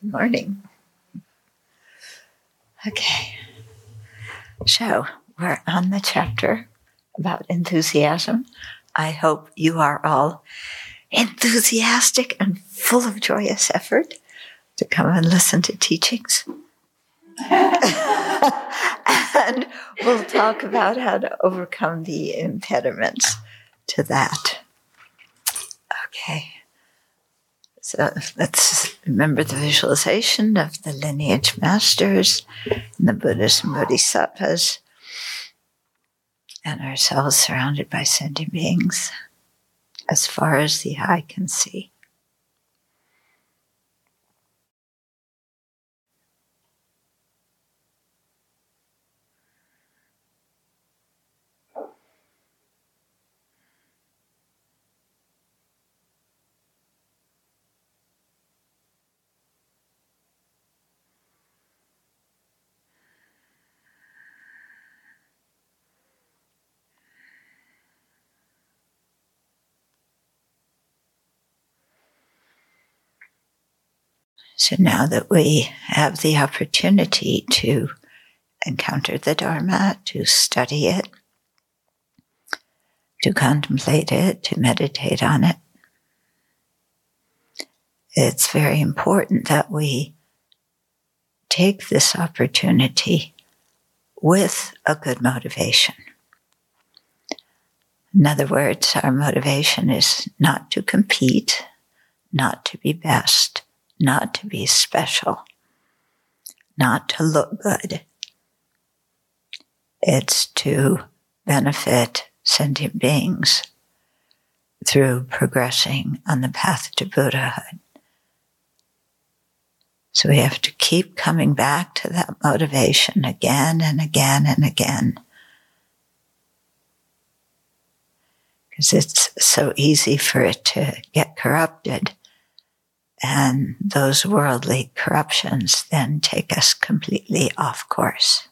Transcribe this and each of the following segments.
Good morning. Okay. So we're on the chapter about enthusiasm. I hope you are all enthusiastic and full of joyous effort to come and listen to teachings. and we'll talk about how to overcome the impediments to that. Okay. So let's remember the visualization of the lineage masters and the Buddhas and Bodhisattvas and ourselves surrounded by sentient beings as far as the eye can see. So now that we have the opportunity to encounter the Dharma, to study it, to contemplate it, to meditate on it, it's very important that we take this opportunity with a good motivation. In other words, our motivation is not to compete, not to be best, not to be special, not to look good. It's to benefit sentient beings through progressing on the path to Buddhahood. So we have to keep coming back to that motivation again and again and again. Because it's so easy for it to get corrupted and those worldly corruptions then take us completely off course.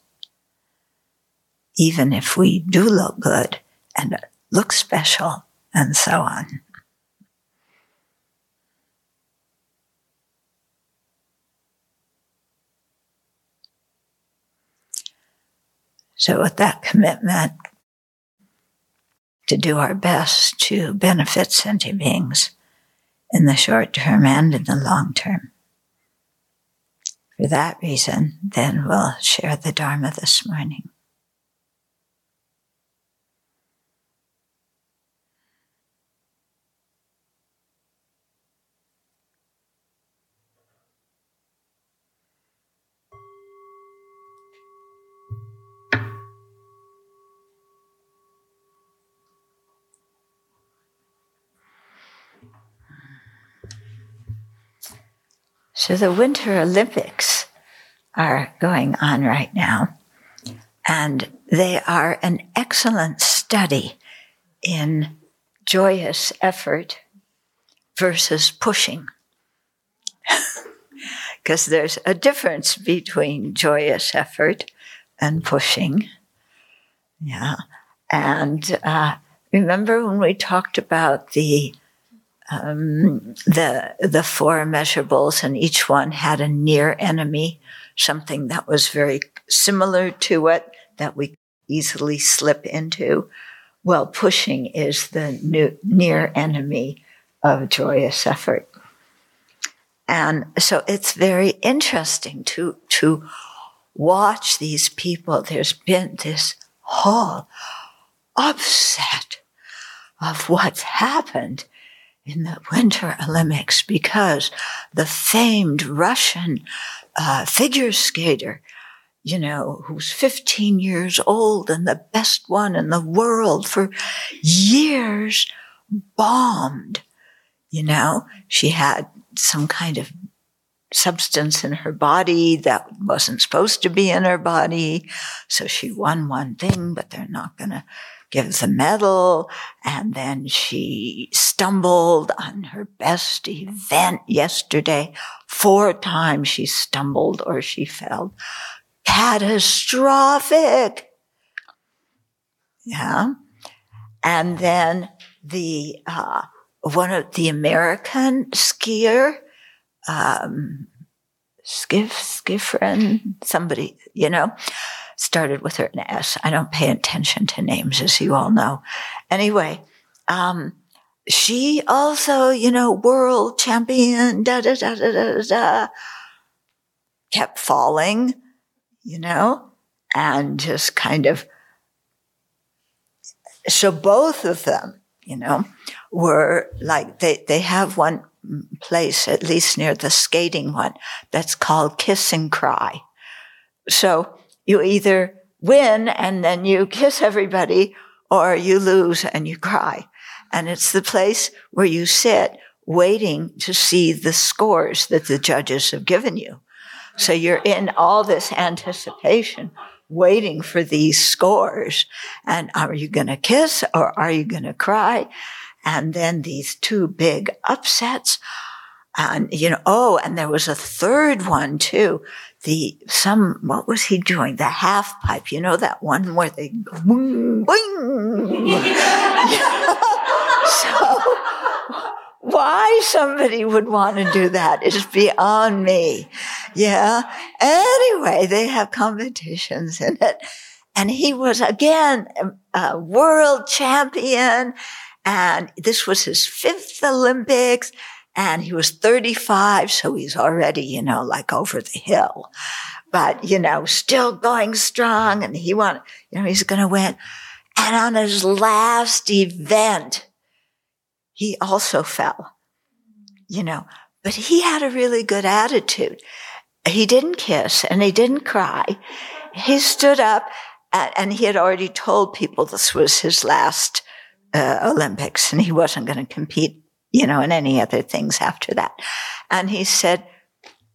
Even if we do look good and look special and so on. So, with that commitment to do our best to benefit sentient beings, in the short term and in the long term. For that reason, then we'll share the Dharma this morning. So the Winter Olympics are going on right now, and they are an excellent study in joyous effort versus pushing. Because there's a difference between joyous effort and pushing. Yeah. And uh, remember when we talked about the um, the the four immeasurables, and each one had a near enemy, something that was very similar to it that we easily slip into. Well, pushing is the new, near enemy of joyous effort. And so it's very interesting to, to watch these people. There's been this whole upset of what's happened in the Winter Olympics because the famed Russian uh, figure skater, you know, who's 15 years old and the best one in the world for years, bombed. You know, she had some kind of substance in her body that wasn't supposed to be in her body. So she won one thing, but they're not going to gives a medal. And then she stumbled on her best event yesterday. Four times she stumbled or she fell. Catastrophic. Yeah. And then the, uh, one of the American skier, um, Skiff, Skiffren, somebody, you know, started with her an S. I don't pay attention to names, as you all know. Anyway, um, she also, you know, world champion, da da da da da da, kept falling, you know, and just kind of. So both of them, you know, were like they they have one place, at least near the skating one, that's called Kiss and Cry. So you either win and then you kiss everybody, or you lose and you cry. And it's the place where you sit waiting to see the scores that the judges have given you. So you're in all this anticipation, waiting for these scores. And are you going to kiss or are you going to cry? and then these two big upsets. And, you know, oh, and there was a third one too. The, some, what was he doing? The half pipe, you know, that one where they go, boing, boing. so, why somebody would want to do that is beyond me. Yeah. Anyway, they have competitions in it. And he was again a world champion and this was his fifth Olympics and he was 35. So he's already, you know, like over the hill, but, you know, still going strong and he want, you know, he's going to win. And on his last event, he also fell, you know, but he had a really good attitude. He didn't kiss and he didn't cry. He stood up and he had already told people this was his last uh, Olympics and he wasn't going to compete, you know, and any other things after that. And he said,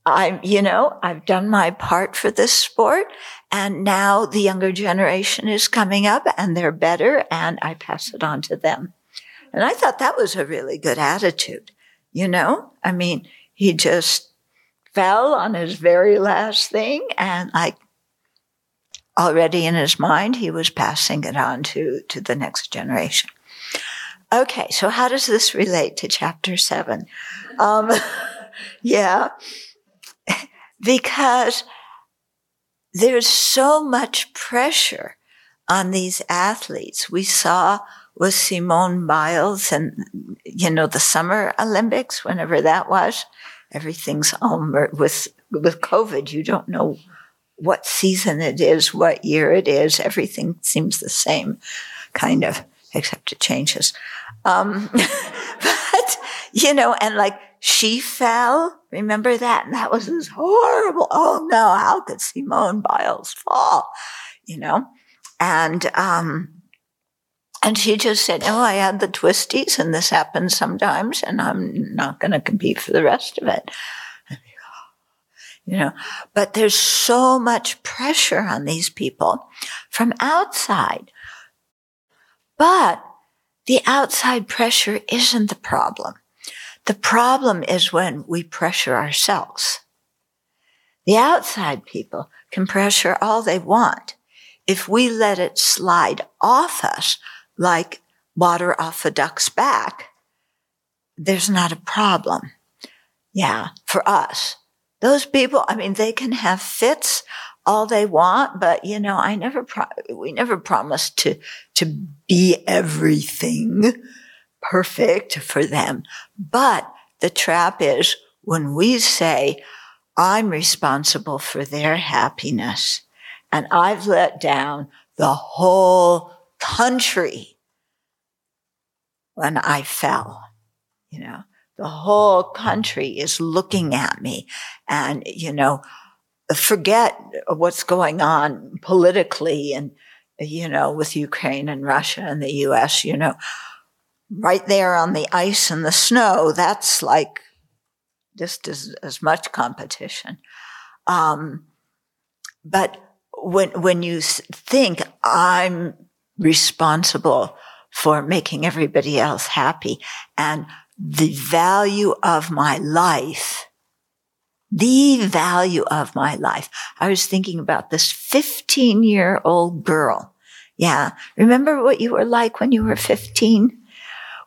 I, you know, I've done my part for this sport and now the younger generation is coming up and they're better and I pass it on to them. And I thought that was a really good attitude. You know, I mean, he just fell on his very last thing and like already in his mind, he was passing it on to, to the next generation. Okay, so how does this relate to chapter seven? Um, yeah, because there's so much pressure on these athletes. We saw with Simone Biles and, you know, the Summer Olympics, whenever that was, everything's all mer- with, with COVID. You don't know what season it is, what year it is. Everything seems the same, kind of, except it changes. Um, but, you know, and like she fell. Remember that? And that was this horrible. Oh no, how could Simone Biles fall? You know? And, um, and she just said, Oh, I had the twisties and this happens sometimes and I'm not going to compete for the rest of it. You know, but there's so much pressure on these people from outside. But the outside pressure isn't the problem. The problem is when we pressure ourselves. The outside people can pressure all they want. If we let it slide off us like water off a duck's back, there's not a problem. Yeah, for us. Those people, I mean, they can have fits all they want, but you know, I never, pro- we never promised to, to be everything perfect for them. But the trap is when we say, I'm responsible for their happiness and I've let down the whole country when I fell, you know, the whole country is looking at me and, you know, forget what's going on politically and, you know, with Ukraine and Russia and the US, you know, right there on the ice and the snow, that's like just as, as much competition. Um, but when, when you think I'm responsible for making everybody else happy and the value of my life the value of my life. I was thinking about this 15 year old girl. Yeah. Remember what you were like when you were 15?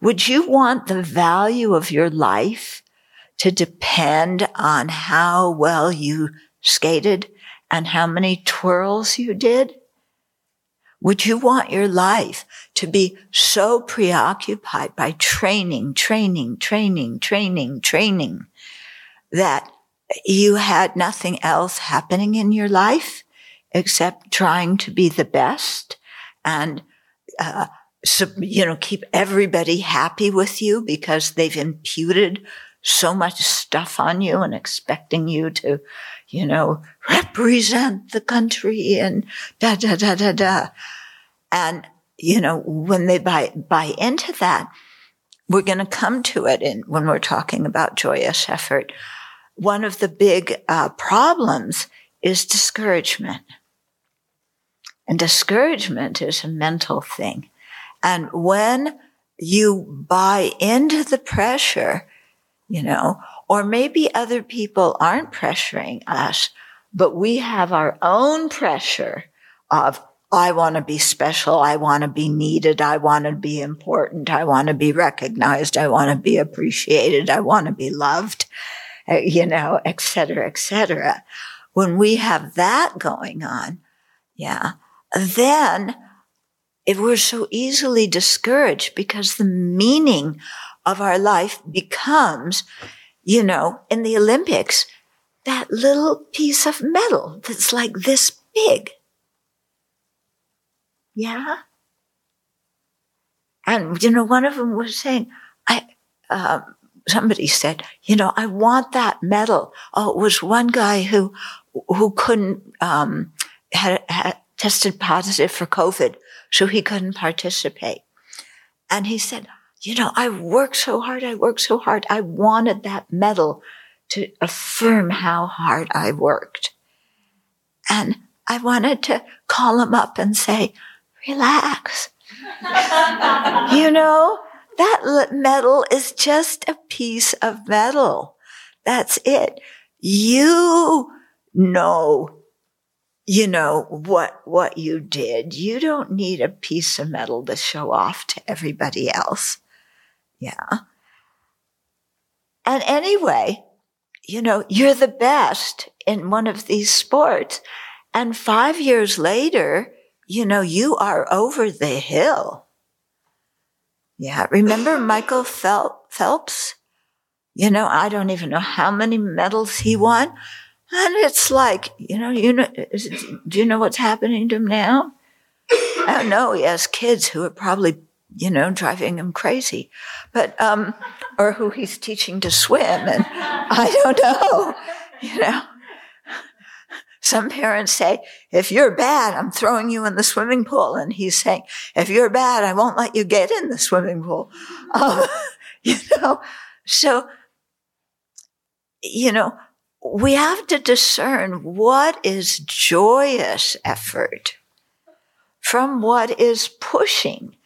Would you want the value of your life to depend on how well you skated and how many twirls you did? Would you want your life to be so preoccupied by training, training, training, training, training that you had nothing else happening in your life except trying to be the best and, uh, so, you know, keep everybody happy with you because they've imputed so much stuff on you and expecting you to, you know, represent the country and da, da, da, da, da. And, you know, when they buy, buy into that, we're going to come to it in, when we're talking about joyous effort. One of the big uh, problems is discouragement. And discouragement is a mental thing. And when you buy into the pressure, you know, or maybe other people aren't pressuring us, but we have our own pressure of, I want to be special. I want to be needed. I want to be important. I want to be recognized. I want to be appreciated. I want to be loved, you know, et cetera, et cetera. When we have that going on, yeah, then if we're so easily discouraged because the meaning of our life becomes, you know, in the Olympics, that little piece of metal that's like this big. Yeah. And, you know, one of them was saying, I, um, somebody said, you know, I want that medal. Oh, it was one guy who, who couldn't, um, had, had tested positive for COVID, so he couldn't participate. And he said, you know, I worked so hard. I worked so hard. I wanted that medal to affirm how hard I worked. And I wanted to call him up and say, relax. you know, that metal is just a piece of metal. That's it. You know you know, what, what you did. You don't need a piece of metal to show off to everybody else. Yeah. And anyway, you know, you're the best in one of these sports. And five years later, you know, you are over the hill. Yeah. Remember Michael Phelps? You know, I don't even know how many medals he won, and it's like, you know, you know, do you know what's happening to him now? I don't know. He has kids who are probably, you know, driving him crazy, but, um, or who he's teaching to swim. And I don't know, you know. Some parents say, if you're bad, I'm throwing you in the swimming pool. And he's saying, if you're bad, I won't let you get in the swimming pool. Um, you know, so, you know, we have to discern what is joyous effort from what is pushing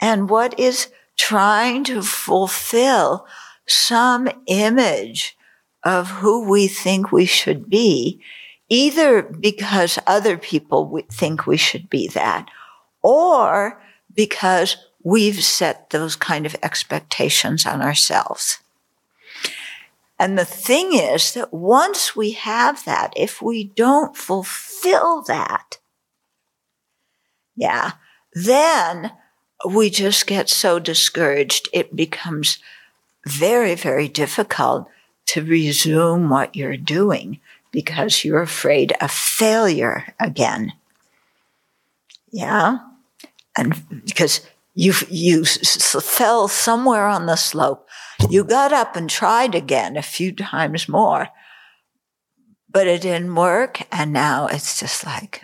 and what is trying to fulfill some image of who we think we should be, either because other people think we should be that or because we've set those kind of expectations on ourselves. And the thing is that once we have that, if we don't fulfill that, yeah, then we just get so discouraged. It becomes very, very difficult to resume what you're doing because you're afraid of failure again. Yeah. And because you, you fell somewhere on the slope you got up and tried again a few times more, but it didn't work. And now it's just like,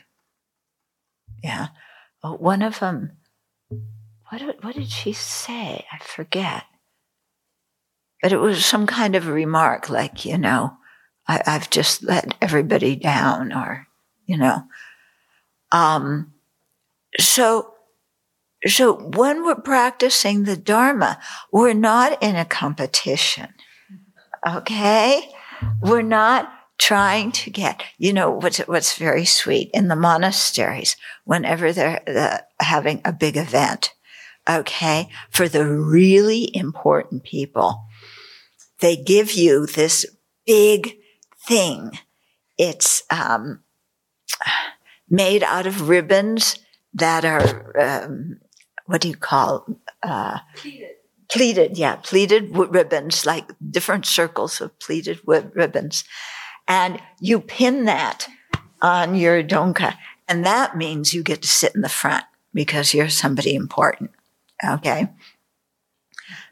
yeah. One of them, what what did she say? I forget. But it was some kind of remark like, you know, I, have just let everybody down or, you know. Um, so so when we're practicing the Dharma, we're not in a competition. Okay? We're not trying to get, you know, what's, what's very sweet in the monasteries, whenever they're having a big event, okay, for the really important people, they give you this big thing. It's um, made out of ribbons that are um, what do you call uh, pleated. pleated? Yeah, pleated ribbons, like different circles of pleated ribbons, and you pin that on your donka, and that means you get to sit in the front because you're somebody important. Okay,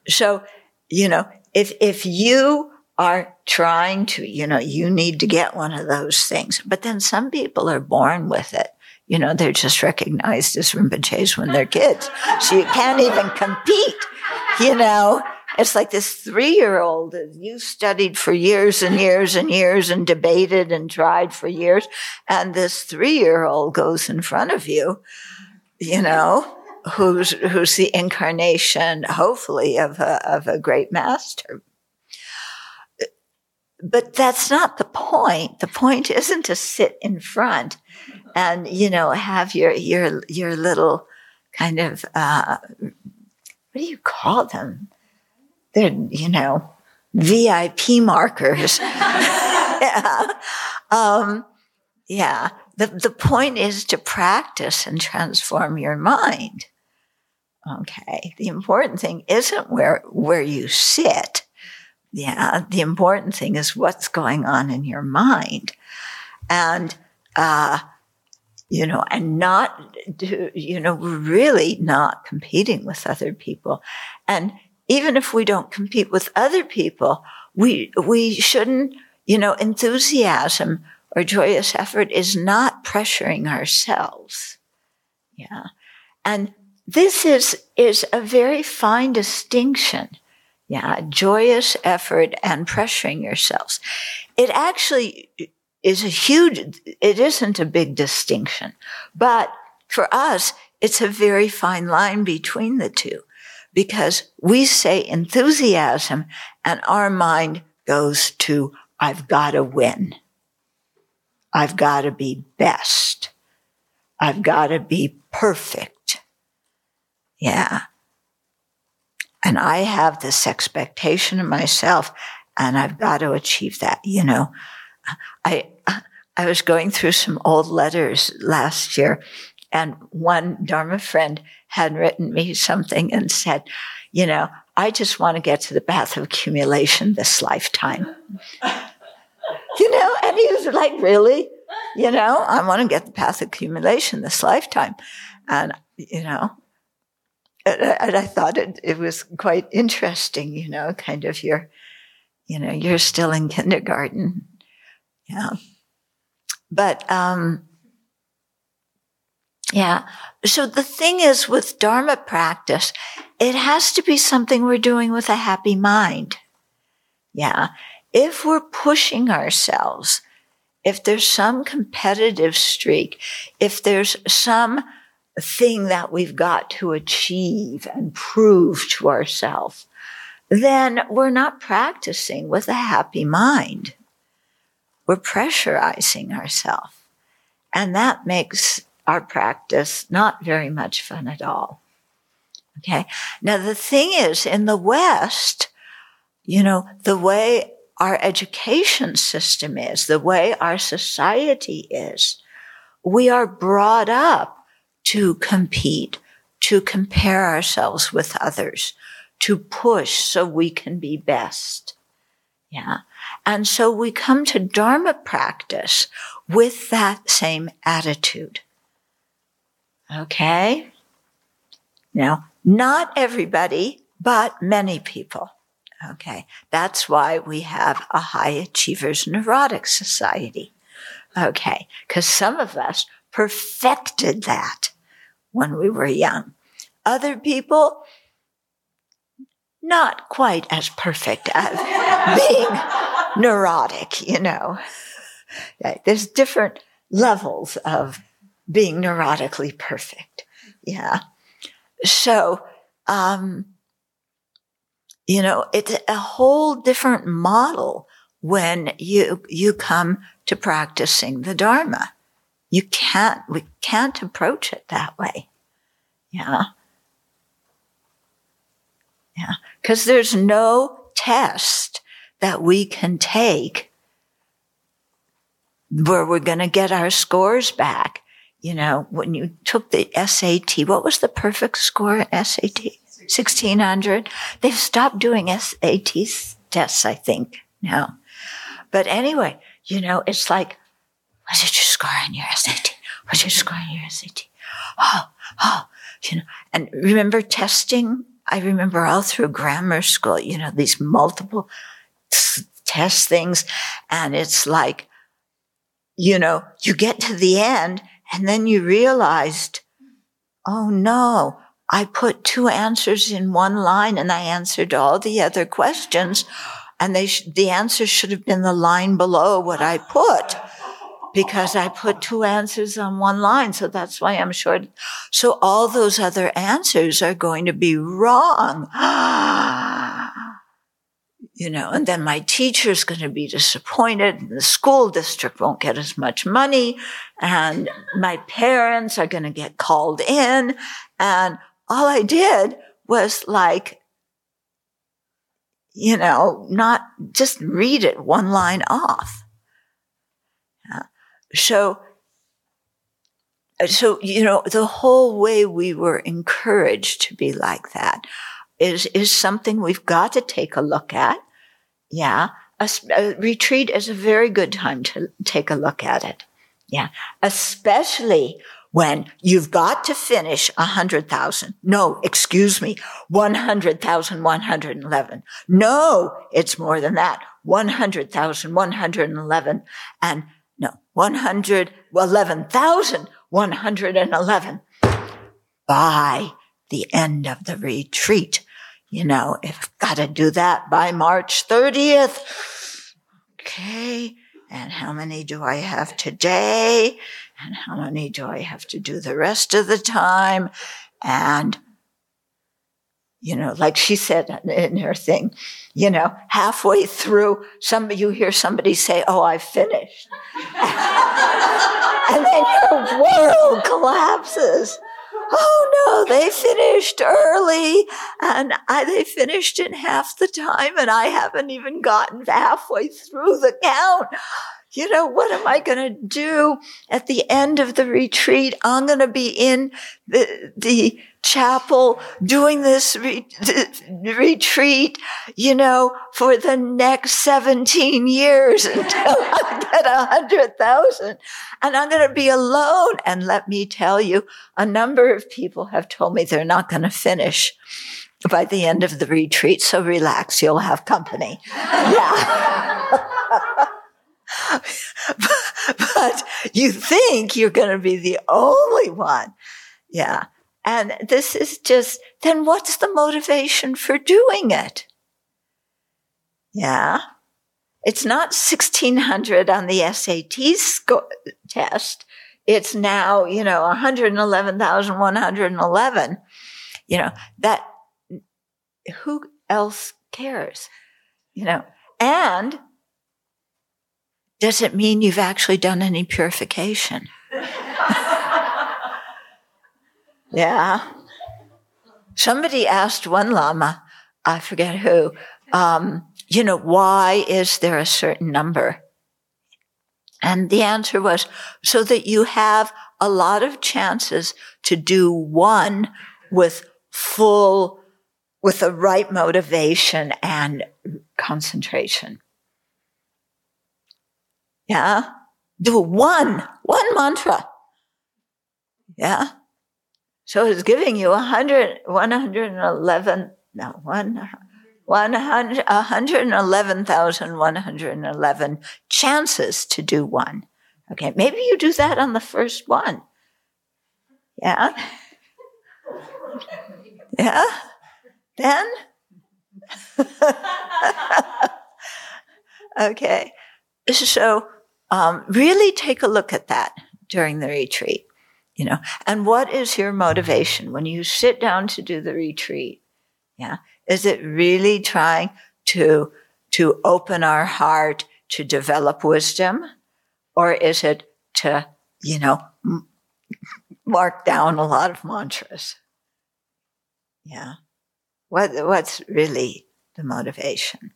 so you know if if you are trying to, you know, you need to get one of those things. But then some people are born with it. You know, they're just recognized as Rinpoches when they're kids. So you can't even compete, you know. It's like this three year old that you studied for years and years and years and debated and tried for years. And this three year old goes in front of you, you know, who's, who's the incarnation, hopefully, of a, of a great master but that's not the point. The point isn't to sit in front and, you know, have your, your, your little kind of, uh, what do you call them? They're, you know, VIP markers. yeah. Um, yeah. The, the point is to practice and transform your mind. Okay. The important thing isn't where, where you sit yeah, the important thing is what's going on in your mind. And, uh, you know, and not, do, you know, really not competing with other people. And even if we don't compete with other people, we, we shouldn't, you know, enthusiasm or joyous effort is not pressuring ourselves. Yeah. And this is, is a very fine distinction yeah, joyous effort and pressuring yourselves. It actually is a huge, it isn't a big distinction, but for us, it's a very fine line between the two because we say enthusiasm and our mind goes to, I've got to win. I've got to be best. I've got to be perfect. Yeah. And I have this expectation of myself and I've got to achieve that, you know. I, I was going through some old letters last year and one Dharma friend had written me something and said, you know, I just want to get to the path of accumulation this lifetime. you know, and he was like, really? You know, I want to get the path of accumulation this lifetime. And, you know, and I thought it, it was quite interesting, you know, kind of you're, you know, you're still in kindergarten. Yeah. But, um, yeah. So the thing is with Dharma practice, it has to be something we're doing with a happy mind. Yeah. If we're pushing ourselves, if there's some competitive streak, if there's some thing that we've got to achieve and prove to ourselves, then we're not practicing with a happy mind. We're pressurizing ourselves. And that makes our practice not very much fun at all. Okay. Now, the thing is, in the West, you know, the way our education system is, the way our society is, we are brought up to compete, to compare ourselves with others, to push so we can be best. Yeah. And so we come to Dharma practice with that same attitude. Okay. Now, not everybody, but many people. Okay. That's why we have a high achievers neurotic society. Okay. Cause some of us perfected that when we were young. Other people, not quite as perfect as being neurotic, you know. There's different levels of being neurotically perfect. Yeah. So, um, you know, it's a whole different model when you, you come to practicing the Dharma. You can't, we can't approach it that way. Yeah. Yeah. Cause there's no test that we can take where we're going to get our scores back. You know, when you took the SAT, what was the perfect score in SAT? 1600. They've stopped doing SAT tests, I think, now. But anyway, you know, it's like, what it you score on your SAT? What did you score on your SAT? Oh, oh, you know, and remember testing? I remember all through grammar school, you know, these multiple test things. And it's like, you know, you get to the end and then you realized, oh no, I put two answers in one line and I answered all the other questions and they, sh- the answer should have been the line below what I put because I put two answers on one line. So that's why I'm short. So all those other answers are going to be wrong. you know, and then my teacher's going to be disappointed and the school district won't get as much money and my parents are going to get called in. And all I did was like, you know, not just read it one line off. So, uh, so, you know, the whole way we were encouraged to be like that is, is something we've got to take a look at. Yeah. A, a retreat is a very good time to take a look at it. Yeah. Especially when you've got to finish a hundred thousand. No, excuse me, 100,111. No, it's more than that. 100,111 and no, 111,111 by the end of the retreat. You know, if got to do that by March 30th. Okay. And how many do I have today? And how many do I have to do the rest of the time? And you know, like she said in her thing, you know, halfway through, somebody, you hear somebody say, Oh, I finished. and then your world collapses. Oh no, they finished early and I, they finished in half the time and I haven't even gotten halfway through the count you know, what am I going to do at the end of the retreat? I'm going to be in the, the chapel doing this re- retreat, you know, for the next 17 years until I get a hundred thousand. And I'm going to be alone. And let me tell you, a number of people have told me they're not going to finish by the end of the retreat. So relax. You'll have company. Yeah. but you think you're going to be the only one. Yeah. And this is just, then what's the motivation for doing it? Yeah. It's not 1600 on the SAT sco- test. It's now, you know, 111,111. You know, that, who else cares? You know, and does it mean you've actually done any purification? yeah. Somebody asked one Lama, I forget who, um, you know, why is there a certain number? And the answer was so that you have a lot of chances to do one with full, with the right motivation and concentration. Yeah. Do one, one mantra. Yeah. So it's giving you 100, 111, no, one, 100, 111,111 chances to do one. Okay. Maybe you do that on the first one. Yeah. Yeah. Then? okay. So um, really take a look at that during the retreat, you know, and what is your motivation when you sit down to do the retreat? Yeah. Is it really trying to, to open our heart to develop wisdom? Or is it to, you know, mark down a lot of mantras? Yeah. What, what's really the motivation?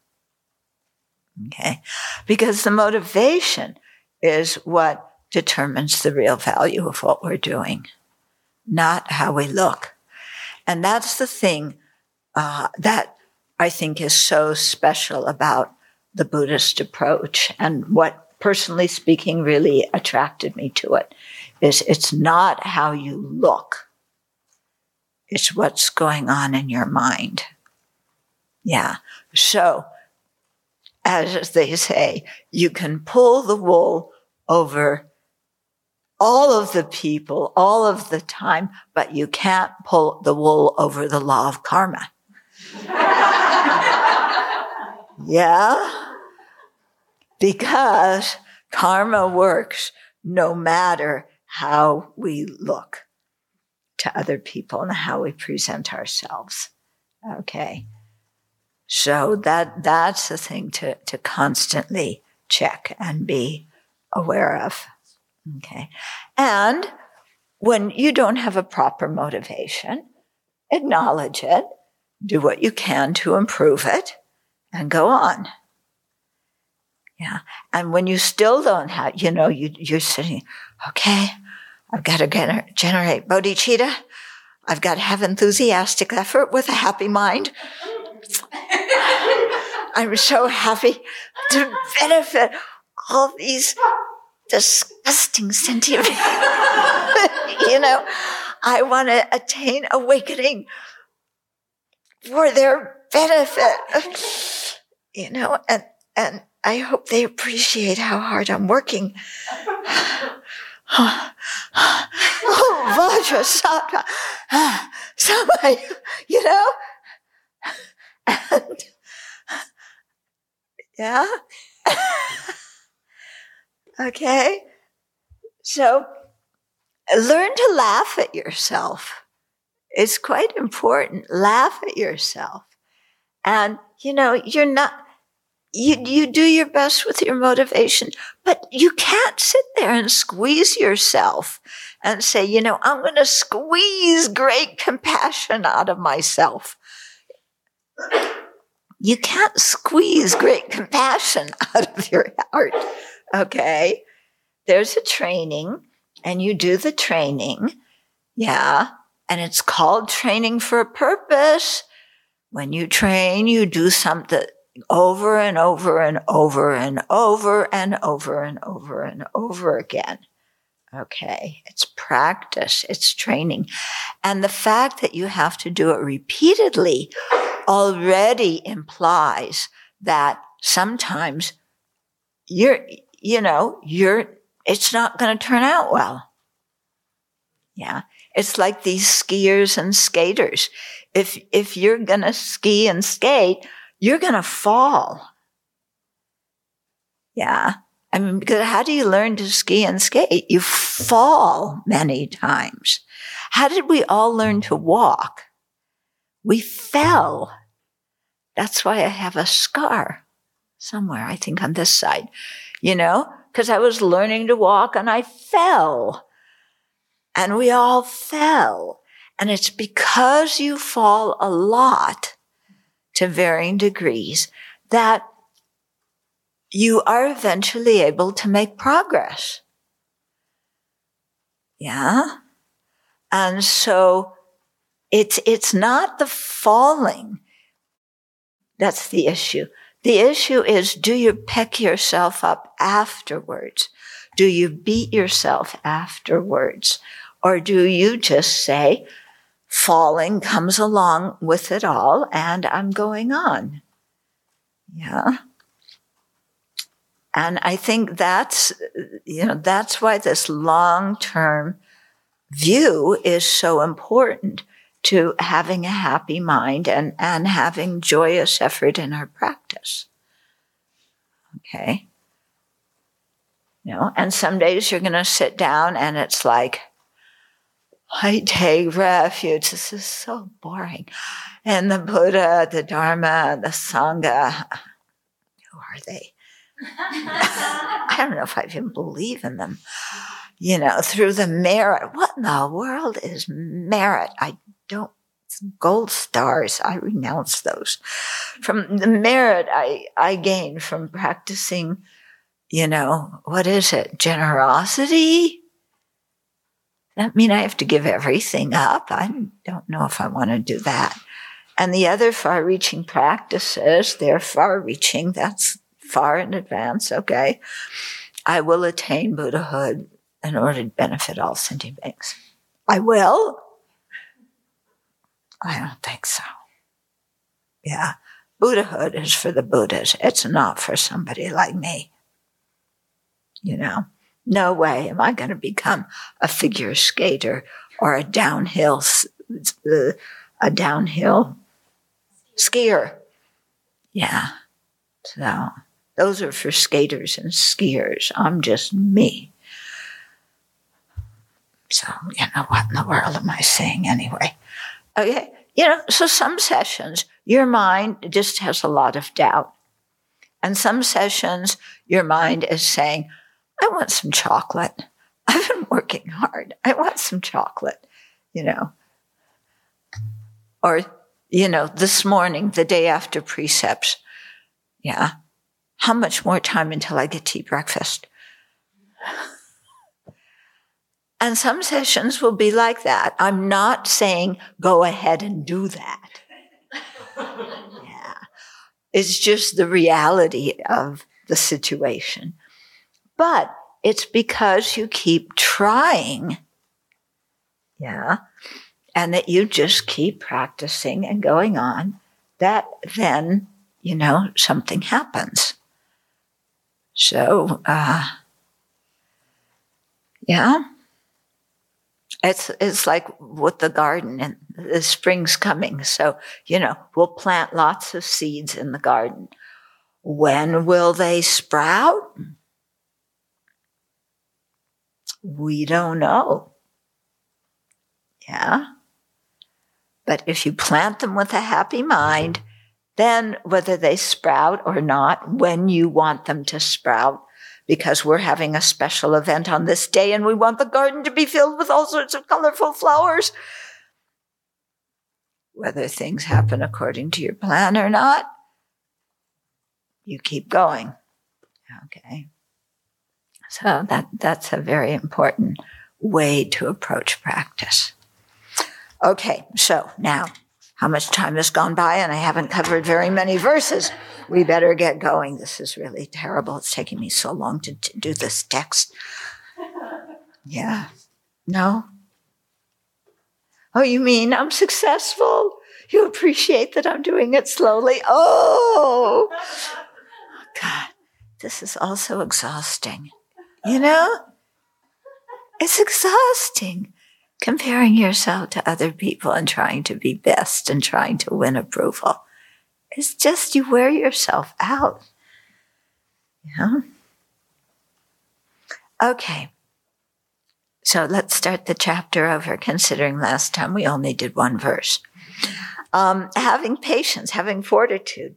Okay. Because the motivation is what determines the real value of what we're doing, not how we look. And that's the thing uh, that I think is so special about the Buddhist approach and what personally speaking really attracted me to it is it's not how you look. It's what's going on in your mind. Yeah. So, as they say, you can pull the wool over all of the people all of the time, but you can't pull the wool over the law of karma. yeah? Because karma works no matter how we look to other people and how we present ourselves. Okay. So that, that's the thing to, to constantly check and be aware of. Okay. And when you don't have a proper motivation, acknowledge it, do what you can to improve it, and go on. Yeah. And when you still don't have, you know, you, you're sitting, okay, I've got to gener- generate bodhicitta. I've got to have enthusiastic effort with a happy mind. I'm so happy to benefit all these disgusting sentient you know, I want to attain awakening for their benefit. You know, and and I hope they appreciate how hard I'm working. oh, Vajra Samaya, you know? And, yeah? okay? So, learn to laugh at yourself. It's quite important. Laugh at yourself. And, you know, you're not, you, you do your best with your motivation, but you can't sit there and squeeze yourself and say, you know, I'm going to squeeze great compassion out of myself. You can't squeeze great compassion out of your heart. Okay. There's a training and you do the training. Yeah. And it's called training for a purpose. When you train, you do something over and over and over and over and over and over and over again. Okay. It's practice. It's training. And the fact that you have to do it repeatedly already implies that sometimes you're, you know, you're, it's not going to turn out well. Yeah. It's like these skiers and skaters. If, if you're going to ski and skate, you're going to fall. Yeah. I mean, because how do you learn to ski and skate? You fall many times. How did we all learn to walk? We fell. That's why I have a scar somewhere, I think on this side, you know, because I was learning to walk and I fell. And we all fell. And it's because you fall a lot to varying degrees that you are eventually able to make progress. Yeah. And so it's, it's not the falling that's the issue. The issue is, do you pick yourself up afterwards? Do you beat yourself afterwards? Or do you just say, falling comes along with it all and I'm going on? Yeah. And I think that's, you know, that's why this long term view is so important to having a happy mind and, and having joyous effort in our practice. Okay. You know, and some days you're going to sit down and it's like, I take refuge. This is so boring. And the Buddha, the Dharma, the Sangha, who are they? I don't know if I even believe in them. You know, through the merit. What in the world is merit? I don't gold stars. I renounce those. From the merit I, I gain from practicing, you know, what is it? Generosity? That mean I have to give everything up? I don't know if I want to do that. And the other far reaching practices, they're far reaching. That's far in advance. Okay. I will attain Buddhahood in order to benefit all sentient beings. I will. I don't think so. Yeah. Buddhahood is for the Buddhas. It's not for somebody like me. You know, no way am I going to become a figure skater or a downhill, uh, a downhill skier. Yeah. So those are for skaters and skiers. I'm just me. So, you know, what in the world am I saying anyway? Okay. You know, so some sessions, your mind just has a lot of doubt. And some sessions, your mind is saying, I want some chocolate. I've been working hard. I want some chocolate, you know. Or, you know, this morning, the day after precepts, yeah, how much more time until I get to breakfast? And some sessions will be like that. I'm not saying go ahead and do that. yeah. It's just the reality of the situation. But it's because you keep trying. Yeah. And that you just keep practicing and going on that then, you know, something happens. So, uh, yeah. It's, it's like with the garden and the spring's coming. So, you know, we'll plant lots of seeds in the garden. When will they sprout? We don't know. Yeah. But if you plant them with a happy mind, then whether they sprout or not, when you want them to sprout, because we're having a special event on this day and we want the garden to be filled with all sorts of colorful flowers. Whether things happen according to your plan or not, you keep going. Okay. So that, that's a very important way to approach practice. Okay, so now how much time has gone by and I haven't covered very many verses. We better get going. This is really terrible. It's taking me so long to, to do this text. Yeah. No? Oh, you mean I'm successful? You appreciate that I'm doing it slowly? Oh, God, this is also exhausting. You know? It's exhausting comparing yourself to other people and trying to be best and trying to win approval. It's just you wear yourself out. Yeah. Okay. So let's start the chapter over, considering last time we only did one verse. Um, having patience, having fortitude.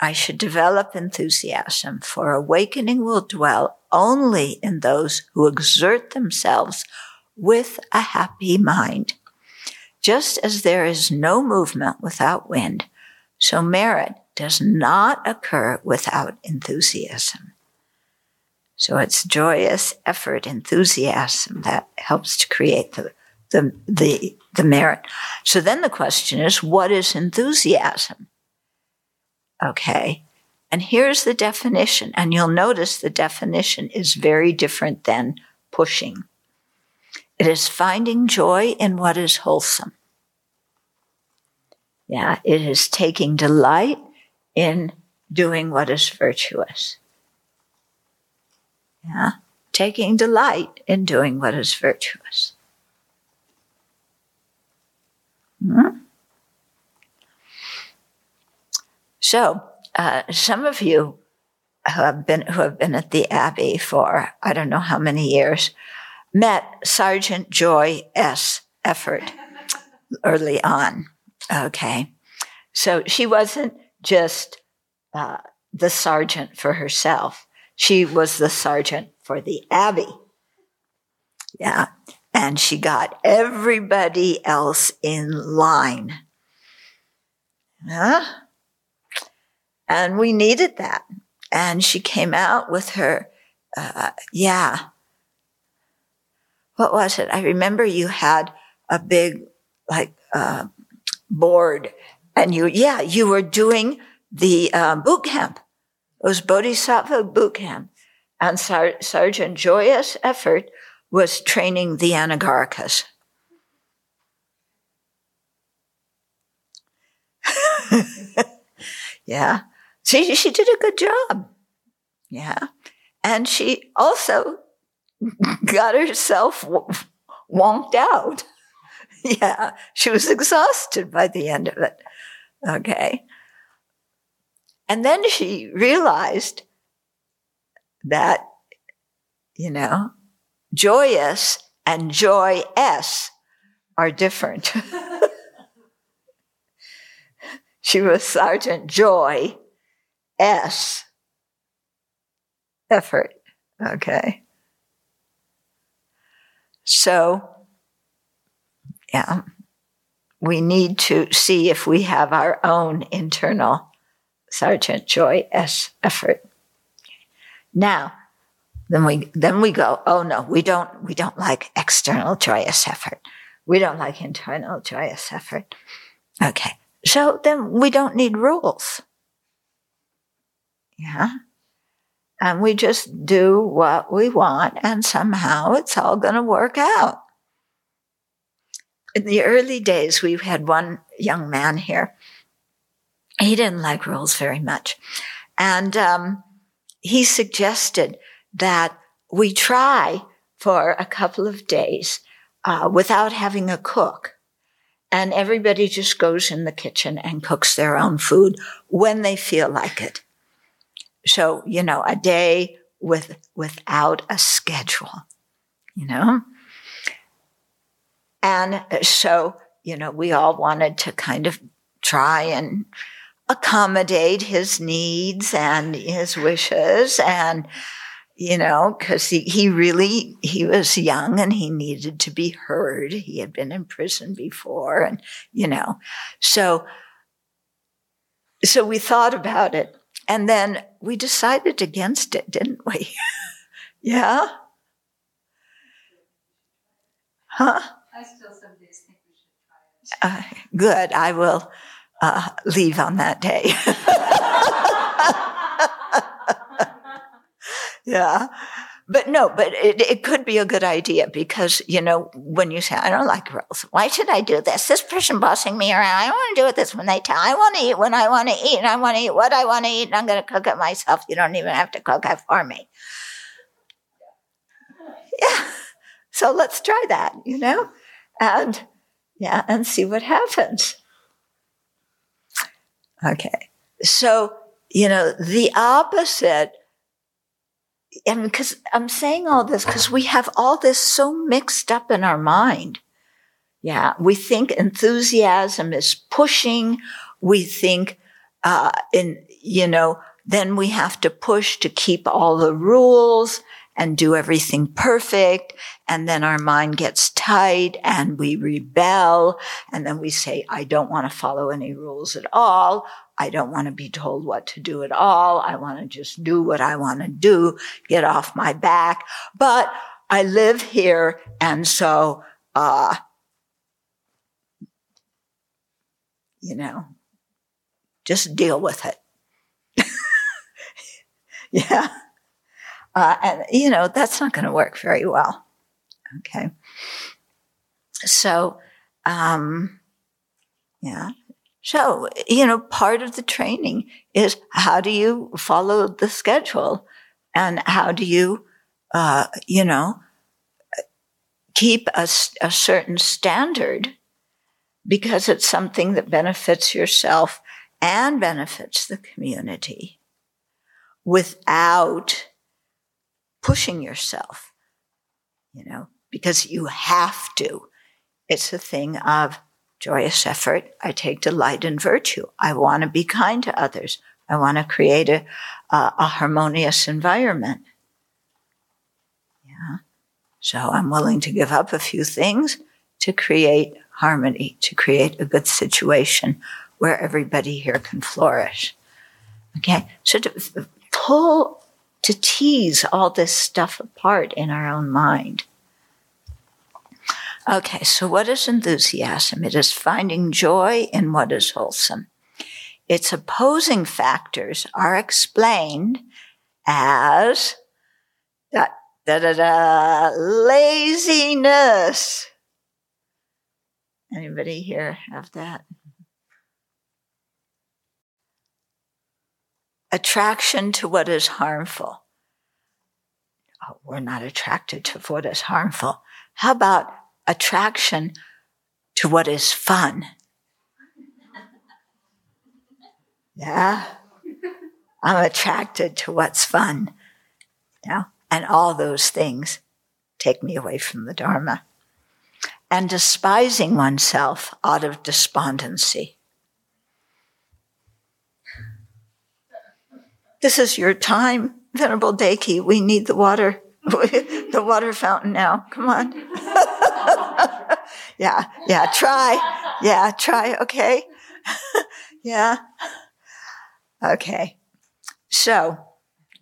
I should develop enthusiasm, for awakening will dwell only in those who exert themselves with a happy mind. Just as there is no movement without wind, so merit does not occur without enthusiasm. So it's joyous effort, enthusiasm that helps to create the, the, the, the merit. So then the question is, what is enthusiasm? Okay. And here's the definition. And you'll notice the definition is very different than pushing. It is finding joy in what is wholesome. Yeah, it is taking delight in doing what is virtuous. Yeah, taking delight in doing what is virtuous. Hmm? So, uh, some of you who have been who have been at the Abbey for I don't know how many years met Sergeant Joy S. Effort early on. Okay. So she wasn't just uh, the sergeant for herself, she was the sergeant for the Abbey. Yeah. and she got everybody else in line. Huh? And we needed that. And she came out with her, uh, yeah. What was it? I remember you had a big, like, uh, board and you, yeah, you were doing the uh, boot camp. It was Bodhisattva boot camp. And Sar- Sergeant Joyous Effort was training the Anagarikas. yeah. she she did a good job. Yeah. And she also got herself wonked out. yeah. She was exhausted by the end of it. Okay. And then she realized that, you know, joyous and joy S are different. she was Sergeant Joy S effort. Okay. So, yeah, we need to see if we have our own internal Sergeant Joy S effort. Now, then we then we go, oh no, we don't we don't like external joyous effort. We don't like internal joyous effort. Okay. So then we don't need rules. Yeah. And we just do what we want and somehow it's all going to work out. In the early days, we had one young man here. He didn't like rules very much. And, um, he suggested that we try for a couple of days uh, without having a cook. And everybody just goes in the kitchen and cooks their own food when they feel like it. So, you know, a day with, without a schedule, you know? And so, you know, we all wanted to kind of try and accommodate his needs and his wishes and you know because he, he really he was young and he needed to be heard he had been in prison before and you know so so we thought about it and then we decided against it didn't we? Yeah. Huh? I still some days think we should try it. Uh, good. I will uh, leave on that day. yeah. But no, but it, it could be a good idea because, you know, when you say, I don't like rules, why should I do this? This person bossing me around. I want to do it this when they tell. I want to eat when I want to eat and I want to eat what I want to eat and I'm going to cook it myself. You don't even have to cook it for me. Yeah. So let's try that, you know? And yeah, and see what happens. Okay. So, you know, the opposite, and because I'm saying all this because we have all this so mixed up in our mind. Yeah. We think enthusiasm is pushing. We think, uh, in, you know, then we have to push to keep all the rules and do everything perfect. And then our mind gets tight and we rebel. And then we say, I don't want to follow any rules at all. I don't want to be told what to do at all. I want to just do what I want to do, get off my back. But I live here. And so, uh, you know, just deal with it. yeah. Uh, and, you know, that's not going to work very well. Okay. So, um, yeah. So, you know, part of the training is how do you follow the schedule and how do you, uh, you know, keep a, a certain standard because it's something that benefits yourself and benefits the community without pushing yourself, you know, because you have to. It's a thing of joyous effort. I take delight in virtue. I want to be kind to others. I want to create a, a, a harmonious environment. Yeah. So I'm willing to give up a few things to create harmony, to create a good situation where everybody here can flourish. Okay. So to pull, to tease all this stuff apart in our own mind. Okay. So what is enthusiasm? It is finding joy in what is wholesome. Its opposing factors are explained as da, da, da, da, laziness. Anybody here have that? Attraction to what is harmful. Oh, we're not attracted to what is harmful. How about attraction to what is fun? Yeah. I'm attracted to what's fun. Yeah. And all those things take me away from the Dharma. And despising oneself out of despondency. This is your time, Venerable Dekyi. We need the water, the water fountain now. Come on. yeah, yeah, try. Yeah, try. Okay. yeah. Okay. So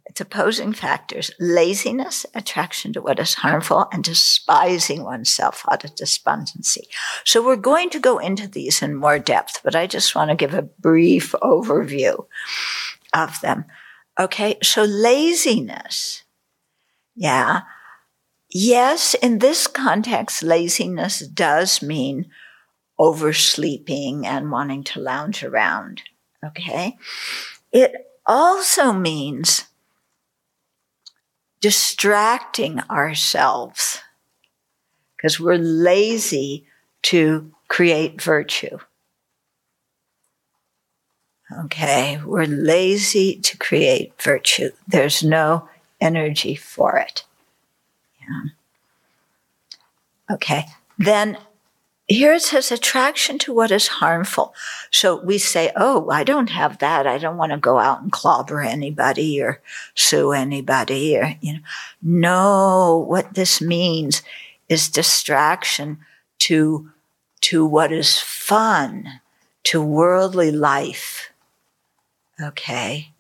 it's opposing factors laziness, attraction to what is harmful, and despising oneself out of despondency. So we're going to go into these in more depth, but I just want to give a brief overview of them. Okay. So laziness. Yeah. Yes, in this context, laziness does mean oversleeping and wanting to lounge around. Okay. It also means distracting ourselves because we're lazy to create virtue. Okay, we're lazy to create virtue. There's no energy for it. Okay, then here it says attraction to what is harmful. So we say, oh, I don't have that. I don't want to go out and clobber anybody or sue anybody or, you know. No, what this means is distraction to, to what is fun, to worldly life. Okay.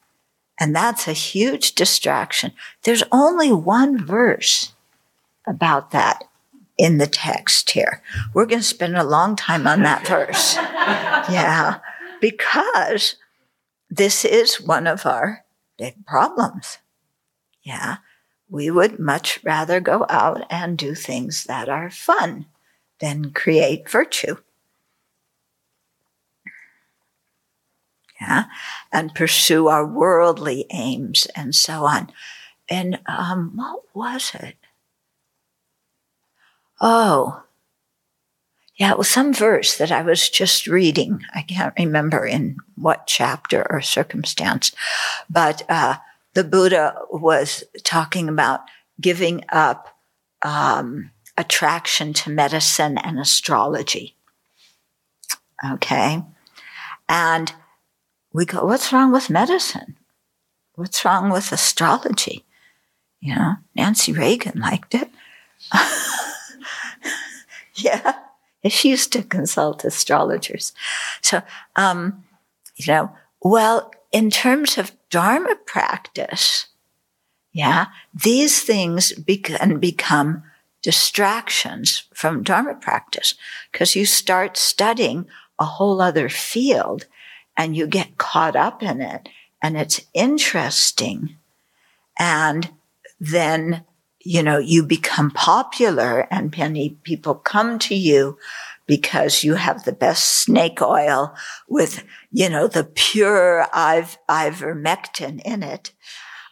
And that's a huge distraction. There's only one verse about that in the text here. We're going to spend a long time on that verse. Yeah, because this is one of our big problems. Yeah, we would much rather go out and do things that are fun than create virtue. Yeah, and pursue our worldly aims and so on. And um, what was it? Oh, yeah, it was some verse that I was just reading. I can't remember in what chapter or circumstance, but uh, the Buddha was talking about giving up um, attraction to medicine and astrology. Okay. And we go, what's wrong with medicine? What's wrong with astrology? You know, Nancy Reagan liked it. yeah. She used to consult astrologers. So, um, you know, well, in terms of Dharma practice, yeah, these things can become distractions from Dharma practice because you start studying a whole other field and you get caught up in it and it's interesting. And then you know, you become popular and many people come to you because you have the best snake oil with, you know, the pure iv- ivermectin in it.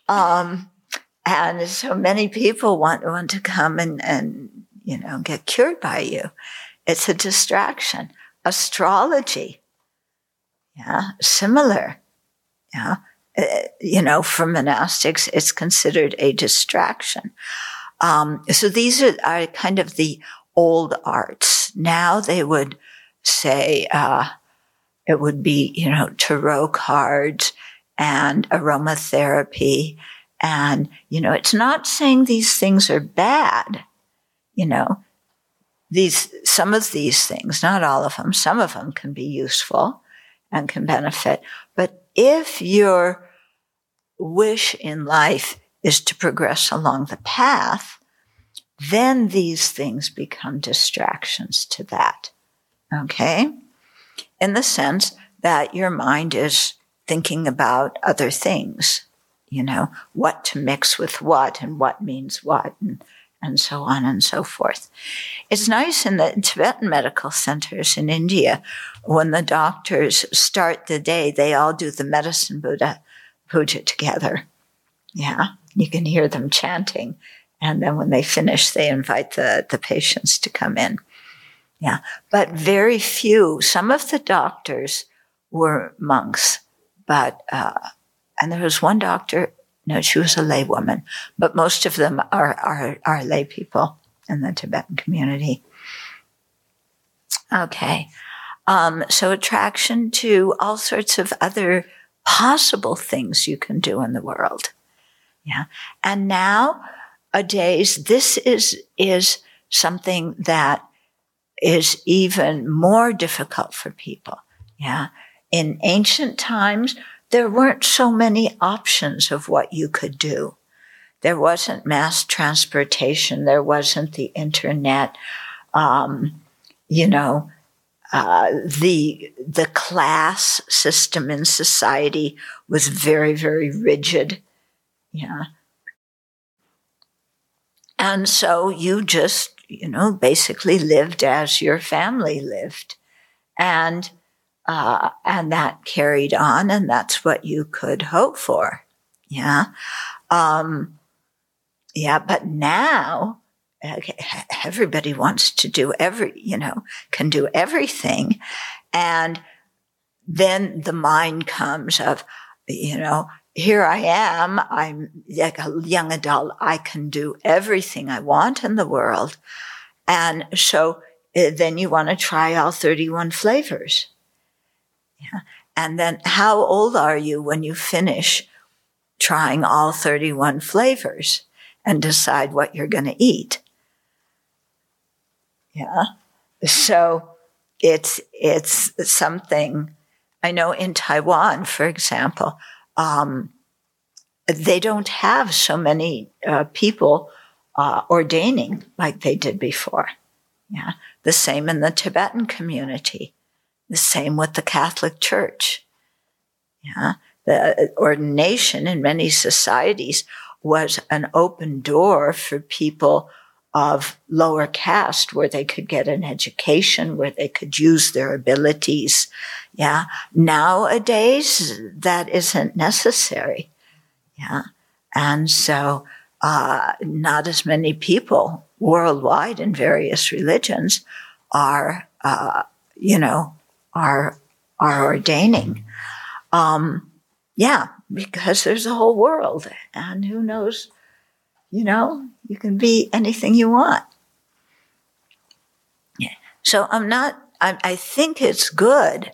Um, and so many people want, want to come and, and, you know, get cured by you. It's a distraction. Astrology. Yeah. Similar. Yeah. Uh, you know, for monastics, it's considered a distraction. Um, so these are, are, kind of the old arts. Now they would say, uh, it would be, you know, tarot cards and aromatherapy. And, you know, it's not saying these things are bad. you know, these, some of these things, not all of them, some of them can be useful and can benefit. But if your wish in life is to progress along the path, then these things become distractions to that. Okay? In the sense that your mind is thinking about other things, you know, what to mix with what and what means what and, and so on and so forth. It's nice in the Tibetan medical centers in India when the doctors start the day, they all do the medicine Buddha puja together. Yeah, you can hear them chanting. And then when they finish, they invite the, the patients to come in. Yeah, but very few, some of the doctors were monks, but, uh, and there was one doctor, no, she was a laywoman, but most of them are, are, are lay people in the Tibetan community. Okay. Um, so attraction to all sorts of other possible things you can do in the world. Yeah. And now a days, this is, is something that is even more difficult for people. Yeah. In ancient times, there weren't so many options of what you could do. There wasn't mass transportation. There wasn't the internet. Um, you know, uh, the the class system in society was very very rigid. Yeah, and so you just you know basically lived as your family lived, and uh, and that carried on, and that's what you could hope for. Yeah. Um, yeah, but now everybody wants to do every, you know, can do everything. And then the mind comes of, you know, here I am. I'm like a young adult. I can do everything I want in the world. And so eh, then you want to try all 31 flavors. Yeah. And then how old are you when you finish trying all 31 flavors and decide what you're going to eat? Yeah. So it's, it's something I know in Taiwan, for example, um, they don't have so many uh, people uh, ordaining like they did before. Yeah. The same in the Tibetan community. The same with the Catholic Church. Yeah. The ordination in many societies was an open door for people of lower caste where they could get an education, where they could use their abilities. Yeah. Nowadays, that isn't necessary. Yeah. And so, uh, not as many people worldwide in various religions are, uh, you know, are, are ordaining. Um, yeah, because there's a whole world and who knows you know, you can be anything you want. Yeah. So I'm not, I, I think it's good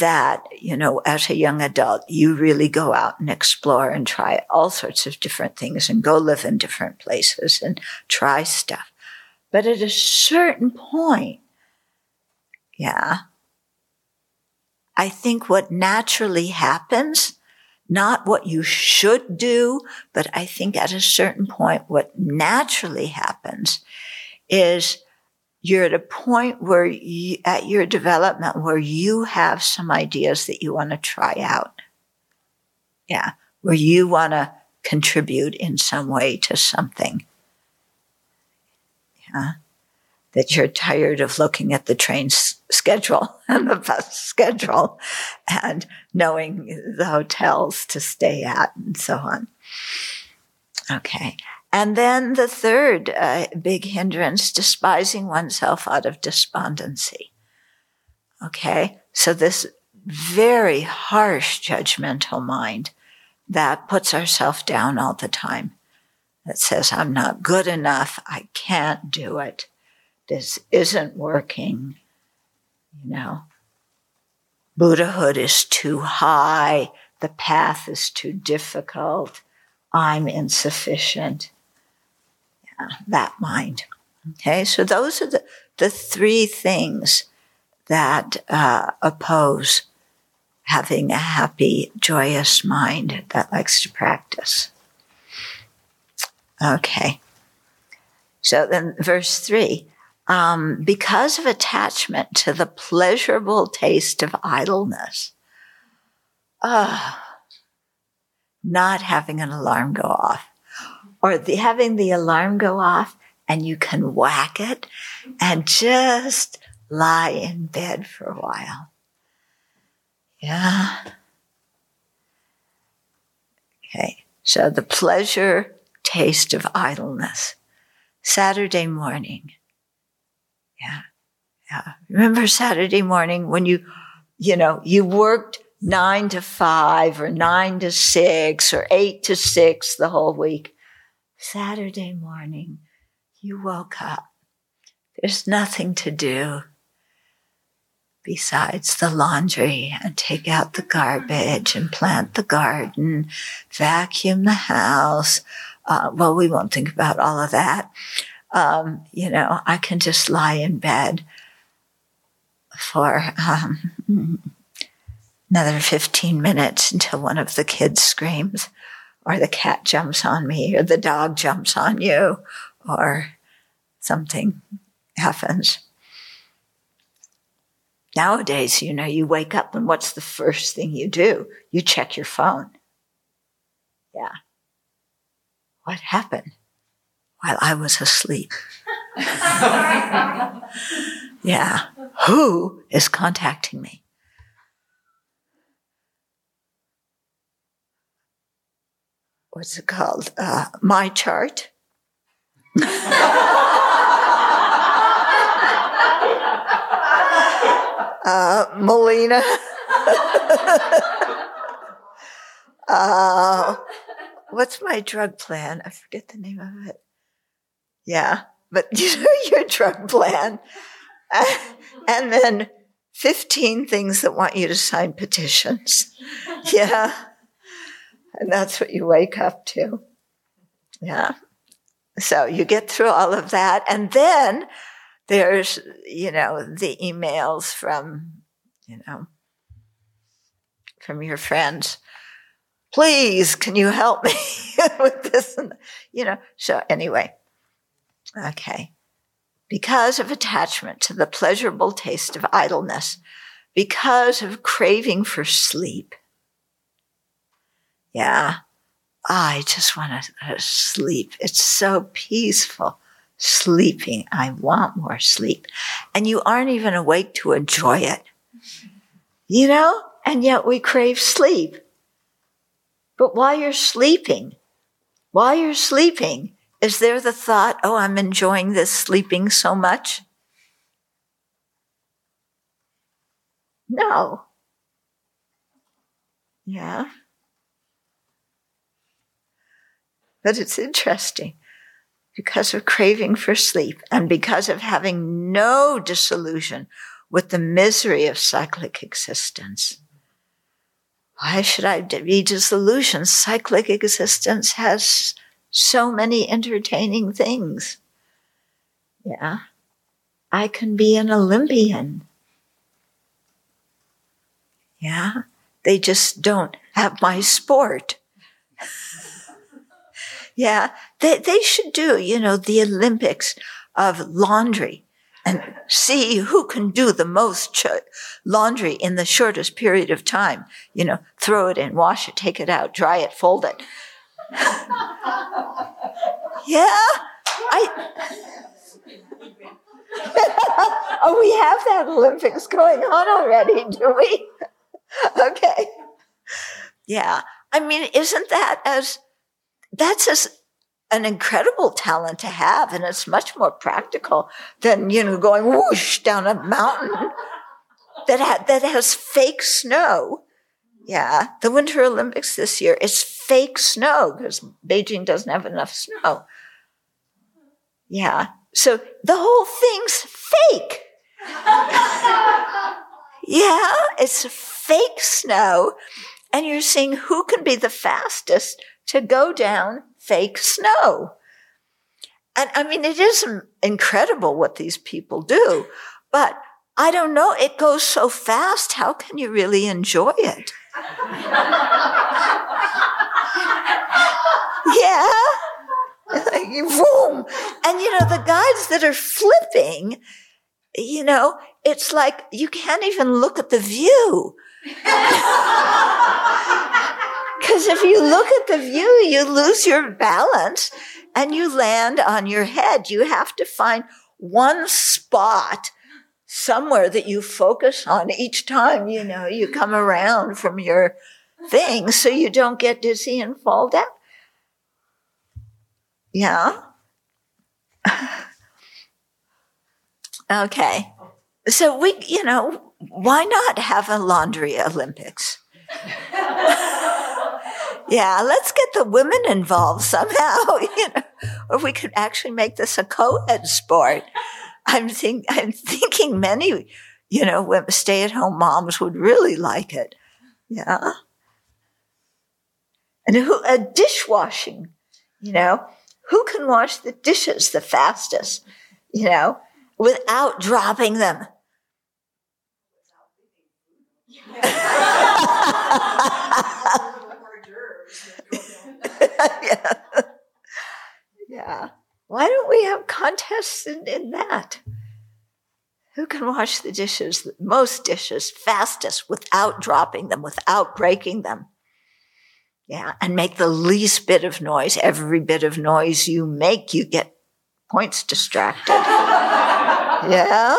that, you know, as a young adult, you really go out and explore and try all sorts of different things and go live in different places and try stuff. But at a certain point, yeah, I think what naturally happens not what you should do, but I think at a certain point, what naturally happens is you're at a point where you, at your development where you have some ideas that you want to try out. Yeah. Where you want to contribute in some way to something. Yeah that you're tired of looking at the train s- schedule and the bus schedule and knowing the hotels to stay at and so on. Okay. And then the third uh, big hindrance, despising oneself out of despondency. Okay. So this very harsh judgmental mind that puts ourselves down all the time. That says, I'm not good enough. I can't do it this isn't working. You know, Buddhahood is too high. The path is too difficult. I'm insufficient. Yeah, that mind. Okay, so those are the, the three things that uh, oppose having a happy, joyous mind that likes to practice. Okay. So then, verse three um, because of attachment to the pleasurable taste of idleness, uh, not having an alarm go off, or the, having the alarm go off and you can whack it and just lie in bed for a while. Yeah. Okay. So the pleasure taste of idleness. Saturday morning. Yeah. Yeah. Remember Saturday morning when you, you know, you worked nine to five or nine to six or eight to six the whole week. Saturday morning, you woke up. There's nothing to do besides the laundry and take out the garbage and plant the garden, vacuum the house. Uh, well, we won't think about all of that. Um, you know, I can just lie in bed for um, another 15 minutes until one of the kids screams, or the cat jumps on me, or the dog jumps on you, or something happens. Nowadays, you know, you wake up and what's the first thing you do? You check your phone. Yeah. What happened? While I was asleep. yeah. Who is contacting me? What's it called? Uh, my chart. uh, Melina. uh, what's my drug plan? I forget the name of it. Yeah, but you know your drug plan. and then 15 things that want you to sign petitions. Yeah. And that's what you wake up to. Yeah. So you get through all of that. And then there's, you know, the emails from, you know, from your friends. Please, can you help me with this? You know, so anyway, okay. Because of attachment to the pleasurable taste of idleness, because of craving for sleep. Yeah, I just want to uh, sleep. It's so peaceful sleeping. I want more sleep. And you aren't even awake to enjoy it. You know? And yet we crave sleep. But while you're sleeping, while you're sleeping, is there the thought, oh, I'm enjoying this sleeping so much? No. Yeah. But it's interesting because of craving for sleep and because of having no disillusion with the misery of cyclic existence. Why should I be disillusioned? Cyclic existence has so many entertaining things. Yeah. I can be an Olympian. Yeah. They just don't have my sport. Yeah, they, they should do, you know, the Olympics of laundry and see who can do the most ch- laundry in the shortest period of time. You know, throw it in, wash it, take it out, dry it, fold it. Yeah, I. oh, we have that Olympics going on already, do we? okay. Yeah. I mean, isn't that as that's as an incredible talent to have, and it's much more practical than you know going whoosh down a mountain that ha- that has fake snow. Yeah, the Winter Olympics this year is fake snow because Beijing doesn't have enough snow. Yeah, so the whole thing's fake. yeah, it's fake snow, and you're seeing who can be the fastest to go down fake snow. And I mean, it is incredible what these people do, but I don't know. It goes so fast. How can you really enjoy it? Yeah. Like, boom. And you know, the guys that are flipping, you know, it's like you can't even look at the view. Because if you look at the view, you lose your balance and you land on your head. You have to find one spot somewhere that you focus on each time, you know, you come around from your thing so you don't get dizzy and fall down. Yeah. okay. So we, you know, why not have a laundry Olympics? yeah, let's get the women involved somehow, you know, or we could actually make this a co-ed sport. I'm think, I'm thinking many, you know, stay-at-home moms would really like it. Yeah. And who, a dishwashing, you know, who can wash the dishes the fastest, you know, without dropping them? yeah. yeah. Why don't we have contests in, in that? Who can wash the dishes, most dishes, fastest without dropping them, without breaking them? Yeah, and make the least bit of noise. Every bit of noise you make, you get points distracted. yeah?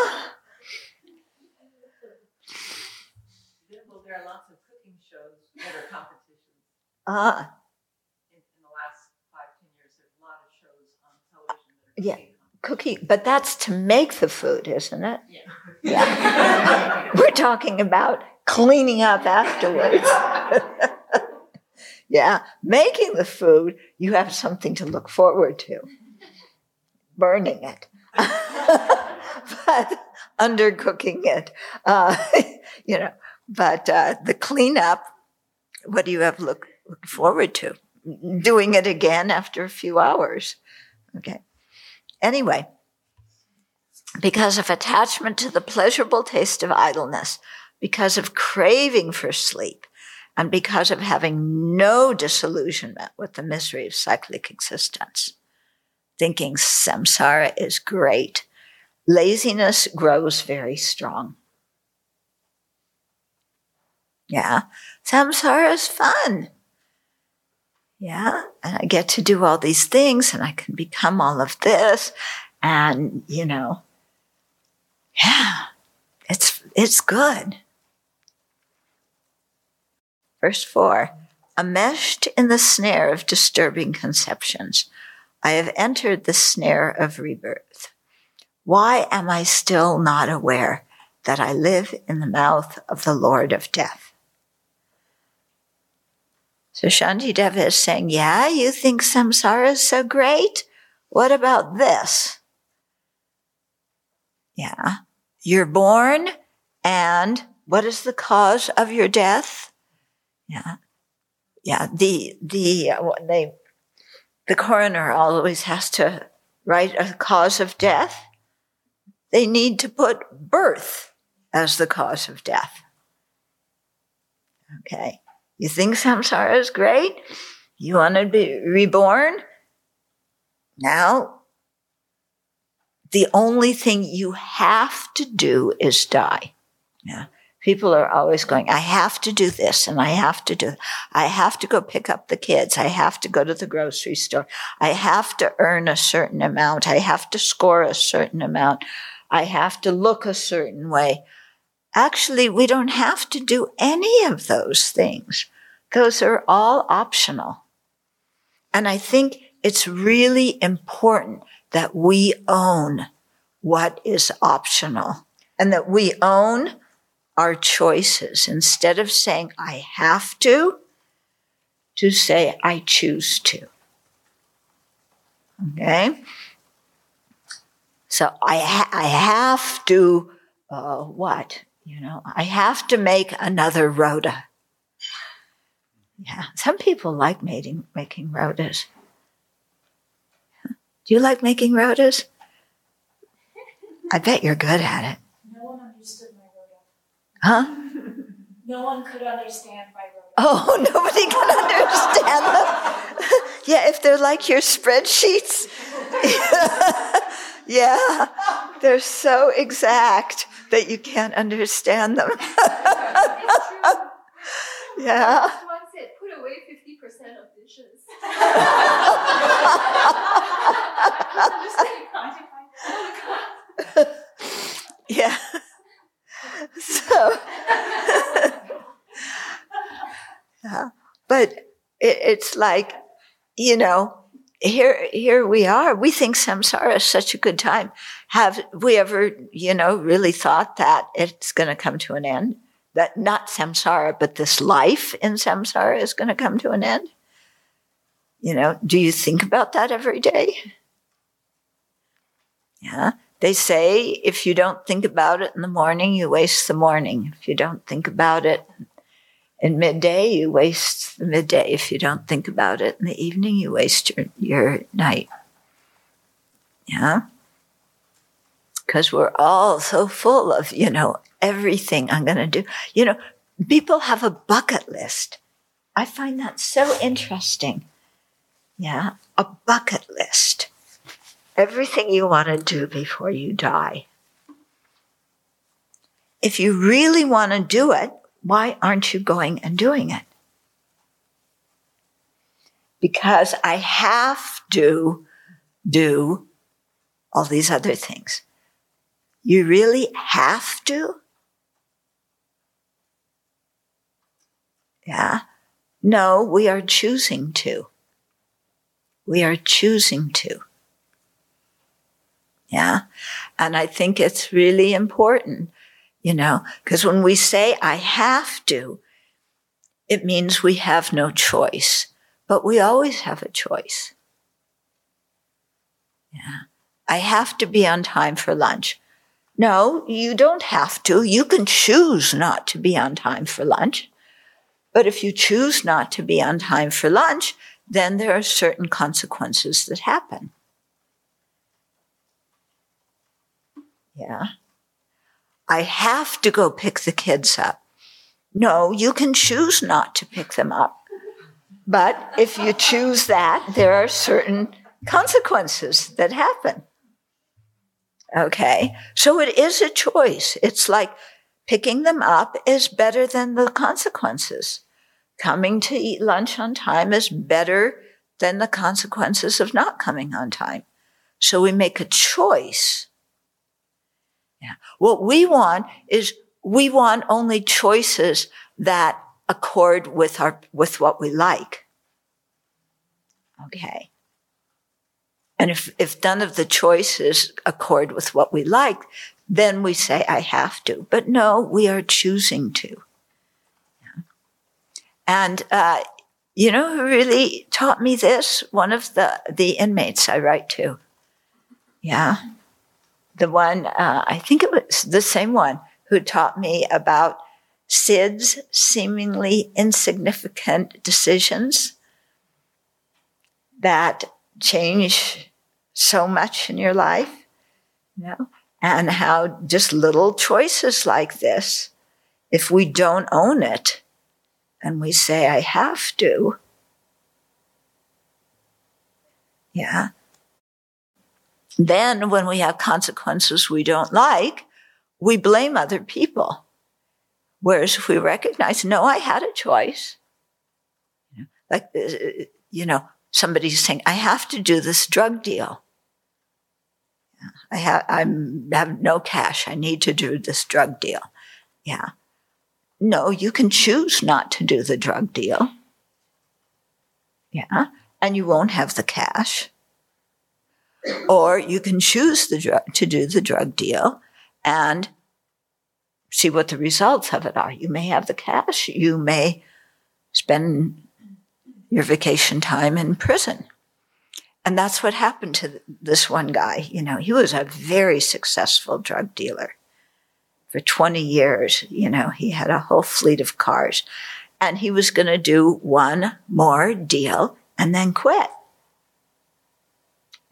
Well, there are lots of cooking shows that are competitions. Ah, In, in the last five, ten years, there's a lot of shows on television that are Yeah. cooking cookie, but that's to make the food, isn't it? Yeah. Yeah. We're talking about cleaning up afterwards. yeah, making the food, you have something to look forward to. Burning it. but undercooking it. Uh, you know, but uh, the cleanup, what do you have look, look forward to? Doing it again after a few hours. Okay. Anyway, because of attachment to the pleasurable taste of idleness, because of craving for sleep, and because of having no disillusionment with the misery of cyclic existence. Thinking samsara is great. Laziness grows very strong. Yeah, samsara is fun. Yeah, and I get to do all these things and I can become all of this. And, you know, yeah, it's, it's good. Verse four, enmeshed in the snare of disturbing conceptions, I have entered the snare of rebirth. Why am I still not aware that I live in the mouth of the Lord of death? So Shanti Shantideva is saying, yeah, you think samsara is so great? What about this? Yeah. You're born and what is the cause of your death? Yeah. Yeah. The, the, uh, they, the coroner always has to write a cause of death. They need to put birth as the cause of death. Okay. You think samsara is great? You want to be reborn? Now, the only thing you have to do is die. Yeah. People are always going, I have to do this and I have to do, I have to go pick up the kids. I have to go to the grocery store. I have to earn a certain amount. I have to score a certain amount. I have to look a certain way. Actually, we don't have to do any of those things. Those are all optional. And I think it's really important that we own what is optional and that we own our choices instead of saying, I have to, to say, I choose to. Okay? So I, ha- I have to, uh, what? You know, I have to make another rota. Yeah, some people like making, making rotas. Do you like making rotas? I bet you're good at it. No one understood my rota. Huh? No one could understand my rota. Oh, nobody can understand them. yeah, if they're like your spreadsheets. yeah, they're so exact that you can't understand them. yeah. One said, put away 50% of dishes. yeah. So, yeah. But it, it's like, you know, here, here we are. We think samsara is such a good time. Have we ever, you know, really thought that it's going to come to an end? That not samsara, but this life in samsara is going to come to an end? You know, do you think about that every day? Yeah. They say if you don't think about it in the morning, you waste the morning. If you don't think about it in midday, you waste the midday. If you don't think about it in the evening, you waste your, your night. Yeah? Because we're all so full of, you know, everything I'm going to do. You know, people have a bucket list. I find that so interesting. Yeah? A bucket list everything you want to do before you die. If you really want to do it, why aren't you going and doing it? Because I have to do all these other things. You really have to? Yeah. No, we are choosing to. We are choosing to. Yeah. And I think it's really important, you know, because when we say I have to, it means we have no choice, but we always have a choice. Yeah. I have to be on time for lunch. No, you don't have to. You can choose not to be on time for lunch. But if you choose not to be on time for lunch, then there are certain consequences that happen. Yeah. I have to go pick the kids up. No, you can choose not to pick them up. But if you choose that, there are certain consequences that happen. Okay. So it is a choice. It's like picking them up is better than the consequences. Coming to eat lunch on time is better than the consequences of not coming on time. So we make a choice yeah. What we want is we want only choices that accord with our, with what we like. Okay. And if, if none of the choices accord with what we like, then we say, I have to. But no, we are choosing to. Yeah. And, uh, you know who really taught me this? One of the, the inmates I write to. Yeah the one, uh, I think it was the same one who taught me about Sid's seemingly insignificant decisions that change so much in your life, you know, and how just little choices like this, if we don't own it and we say, I have to, yeah, then when we have consequences we don't like, we blame other people. Whereas if we recognize, no, I had a choice. Like, uh, you know, somebody's saying, I have to do this drug deal. I have, I'm, have no cash. I need to do this drug deal. Yeah. No, you can choose not to do the drug deal. Yeah. And you won't have the cash. Or you can choose the to do the drug deal and see what the results of it are. You may have the cash. You may spend your vacation time in prison. And that's what happened to this one guy. You know, he was a very successful drug dealer. For 20 years, you know, he had a whole fleet of cars. And he was going to do one more deal and then quit.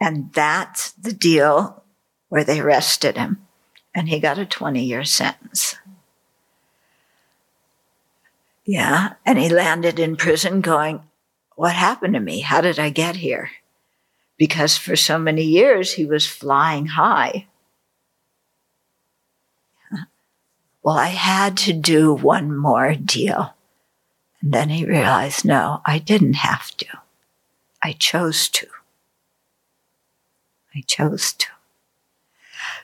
And that's the deal where they arrested him. And he got a 20 year sentence. Yeah. And he landed in prison going, What happened to me? How did I get here? Because for so many years he was flying high. Well, I had to do one more deal. And then he realized, no, I didn't have to. I chose to. I chose to.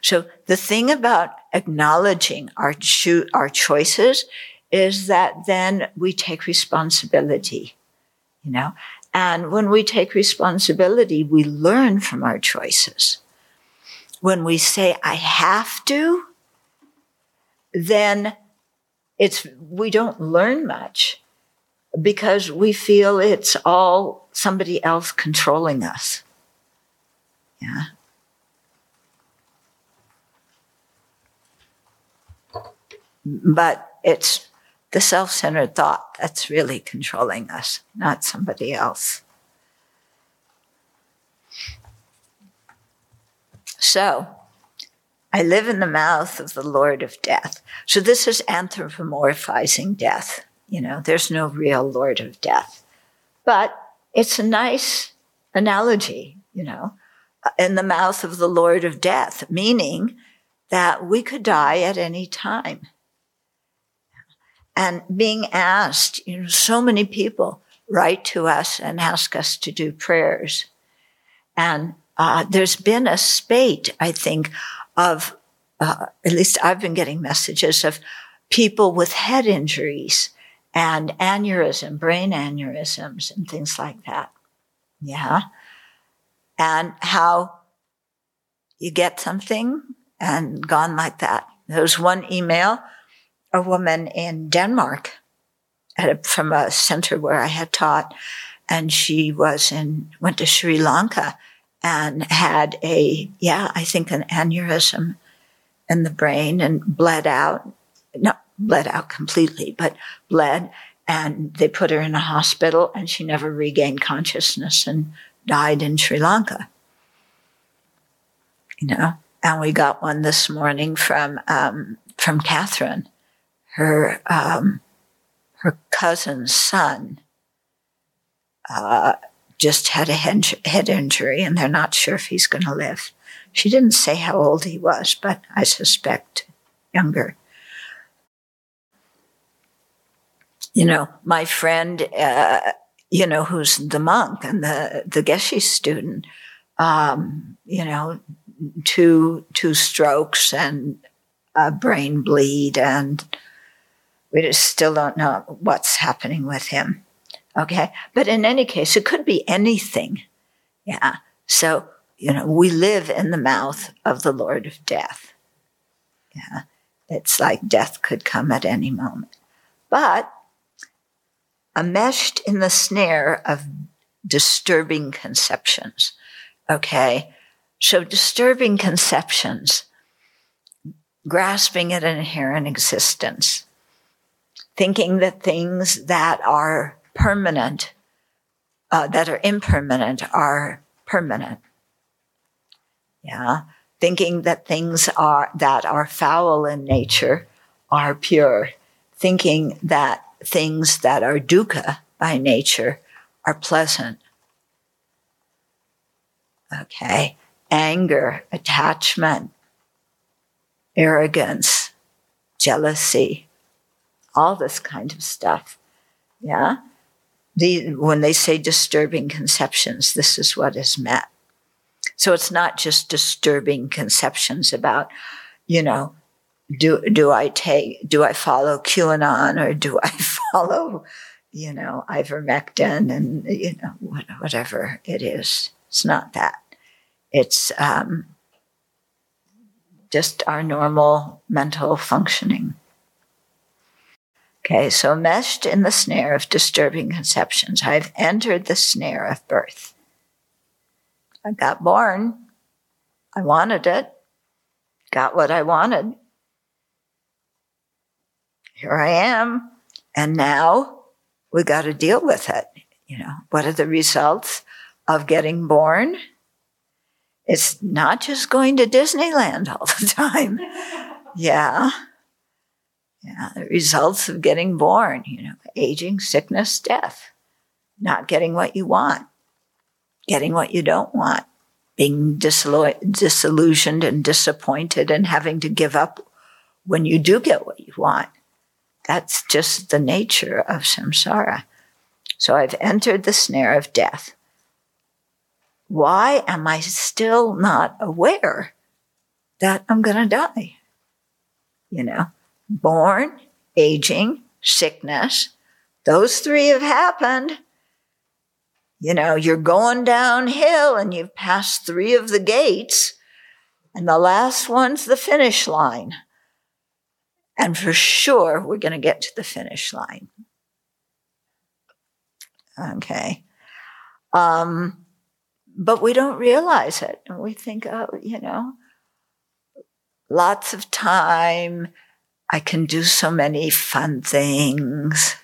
So the thing about acknowledging our, cho- our choices is that then we take responsibility, you know, and when we take responsibility, we learn from our choices. When we say, I have to, then it's, we don't learn much because we feel it's all somebody else controlling us. Yeah. But it's the self centered thought that's really controlling us, not somebody else. So, I live in the mouth of the Lord of death. So, this is anthropomorphizing death. You know, there's no real Lord of death. But it's a nice analogy, you know, in the mouth of the Lord of death, meaning that we could die at any time and being asked, you know, so many people write to us and ask us to do prayers. And uh, there's been a spate, I think, of, uh, at least I've been getting messages of people with head injuries and aneurysm, brain aneurysms and things like that. Yeah. And how you get something and gone like that. There was one email a woman in Denmark a, from a center where I had taught, and she was in went to Sri Lanka and had a yeah I think an aneurysm in the brain and bled out, not bled out completely, but bled, and they put her in a hospital, and she never regained consciousness and died in Sri Lanka. You know, and we got one this morning from um, from Catherine her um, her cousin's son uh, just had a head injury, and they're not sure if he's going to live. She didn't say how old he was, but I suspect younger. You know, my friend, uh, you know, who's the monk and the the Geshe student, um, you know, two two strokes and a brain bleed and we just still don't know what's happening with him. Okay. But in any case, it could be anything. Yeah. So, you know, we live in the mouth of the Lord of death. Yeah. It's like death could come at any moment. But enmeshed in the snare of disturbing conceptions. Okay. So disturbing conceptions, grasping at inherent existence thinking that things that are permanent, uh, that are impermanent, are permanent. Yeah. Thinking that things are, that are foul in nature are pure. Thinking that things that are dukkha by nature are pleasant. Okay. Anger, attachment, arrogance, jealousy, all this kind of stuff. Yeah. The, when they say disturbing conceptions, this is what is meant. So it's not just disturbing conceptions about, you know, do, do I take, do I follow QAnon or do I follow, you know, ivermectin and, you know, whatever it is. It's not that. It's, um, just our normal mental functioning. Okay, so meshed in the snare of disturbing conceptions, I've entered the snare of birth. I got born. I wanted it. Got what I wanted. Here I am. And now we got to deal with it. You know, what are the results of getting born? It's not just going to Disneyland all the time. yeah. Yeah. The results of getting born, you know, aging, sickness, death, not getting what you want, getting what you don't want, being disillusioned and disappointed and having to give up when you do get what you want. That's just the nature of samsara. So I've entered the snare of death. Why am I still not aware that I'm going to die? You know, born, aging, sickness, those three have happened. You know, you're going downhill and you've passed three of the gates, and the last one's the finish line. And for sure, we're going to get to the finish line. Okay. Um, but we don't realize it. And we think, oh, you know, lots of time. I can do so many fun things.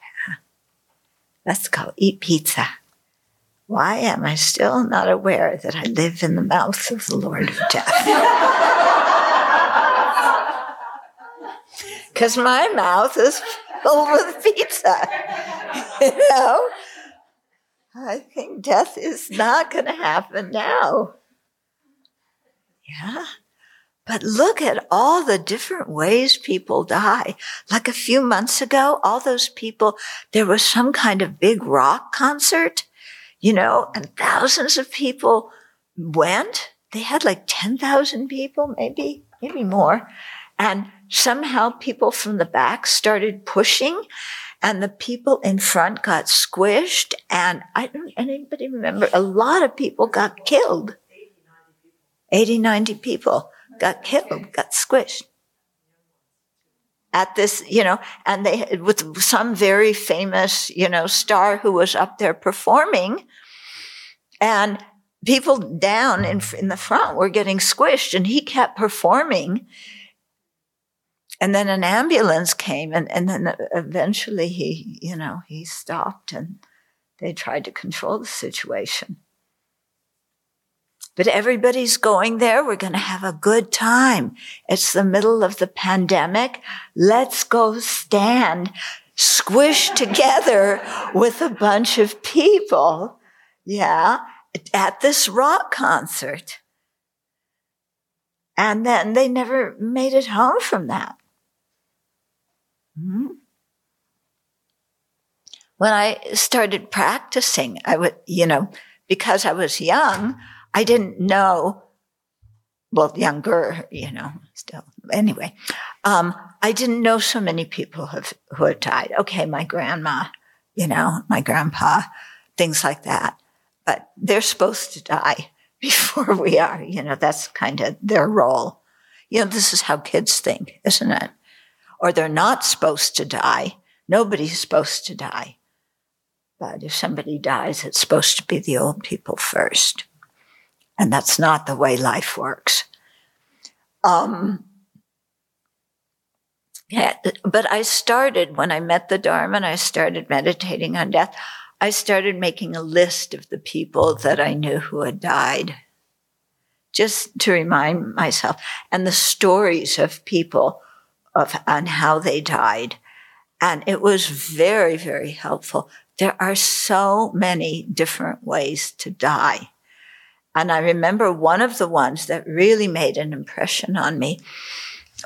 Yeah. Let's go eat pizza. Why am I still not aware that I live in the mouth of the Lord of Death? Because my mouth is filled with pizza. you know? I think death is not going to happen now. Yeah. But look at all the different ways people die. Like a few months ago, all those people, there was some kind of big rock concert you know, and thousands of people went. They had like 10,000 people, maybe, maybe more. And somehow people from the back started pushing and the people in front got squished. And I don't, anybody remember? A lot of people got killed. 80, 90 people got killed, got squished at this, you know, and they, with some very famous, you know, star who was up there performing and people down in, in the front were getting squished and he kept performing. And then an ambulance came and, and then eventually he, you know, he stopped and they tried to control the situation. But everybody's going there. We're going to have a good time. It's the middle of the pandemic. Let's go stand squished together with a bunch of people. Yeah. At this rock concert. And then they never made it home from that. hmm When I started practicing, I would, you know, because I was young, I didn't know, well, younger, you know, still. Anyway, um, I didn't know so many people have, who had died. Okay, my grandma, you know, my grandpa, things like that. But they're supposed to die before we are. You know, that's kind of their role. You know, this is how kids think, isn't it? Or they're not supposed to die. Nobody's supposed to die. But if somebody dies, it's supposed to be the old people first. And that's not the way life works. Um, yeah, but I started when I met the Dharma and I started meditating on death. I started making a list of the people that I knew who had died, just to remind myself, and the stories of people of on how they died. And it was very, very helpful. There are so many different ways to die. And I remember one of the ones that really made an impression on me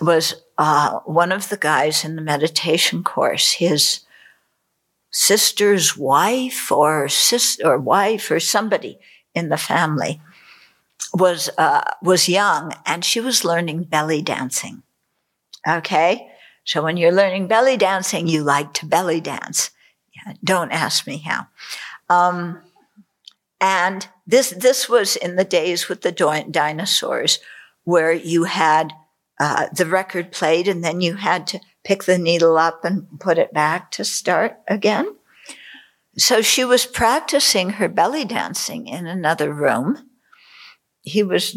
was uh, one of the guys in the meditation course. His sister's wife or sister or wife or somebody in the family was uh, was young and she was learning belly dancing. Okay, so when you're learning belly dancing, you like to belly dance. Yeah, don't ask me how. Um, and this, this was in the days with the dinosaurs where you had uh, the record played and then you had to pick the needle up and put it back to start again. So she was practicing her belly dancing in another room. He was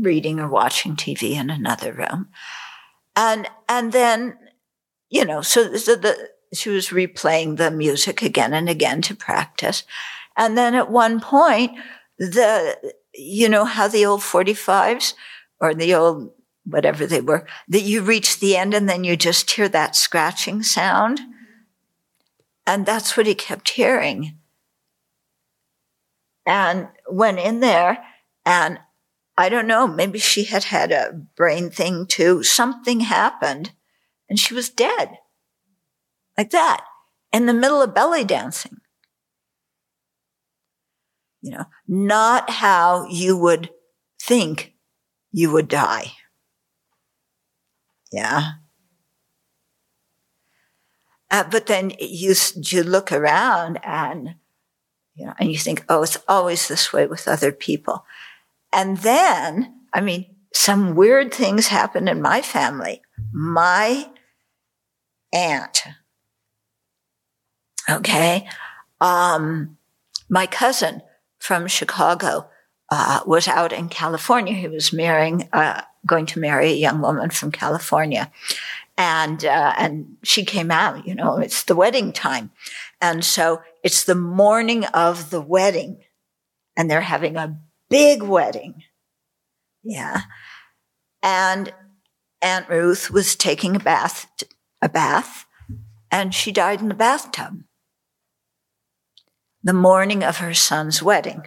reading or watching TV in another room. And, and then, you know, so, so the, she was replaying the music again and again to practice. And then at one point, the, you know how the old 45s or the old whatever they were, that you reach the end and then you just hear that scratching sound. And that's what he kept hearing. And went in there and I don't know, maybe she had had a brain thing too. Something happened and she was dead. Like that in the middle of belly dancing. You know, not how you would think you would die. Yeah. Uh, but then you, you look around and, you know, and you think, oh, it's always this way with other people. And then, I mean, some weird things happen in my family. My aunt, okay, um, my cousin from Chicago uh, was out in California. He was marrying, uh, going to marry a young woman from California, and uh, and she came out. You know, it's the wedding time, and so it's the morning of the wedding, and they're having a big wedding. Yeah, and Aunt Ruth was taking a bath, a bath, and she died in the bathtub. The morning of her son's wedding.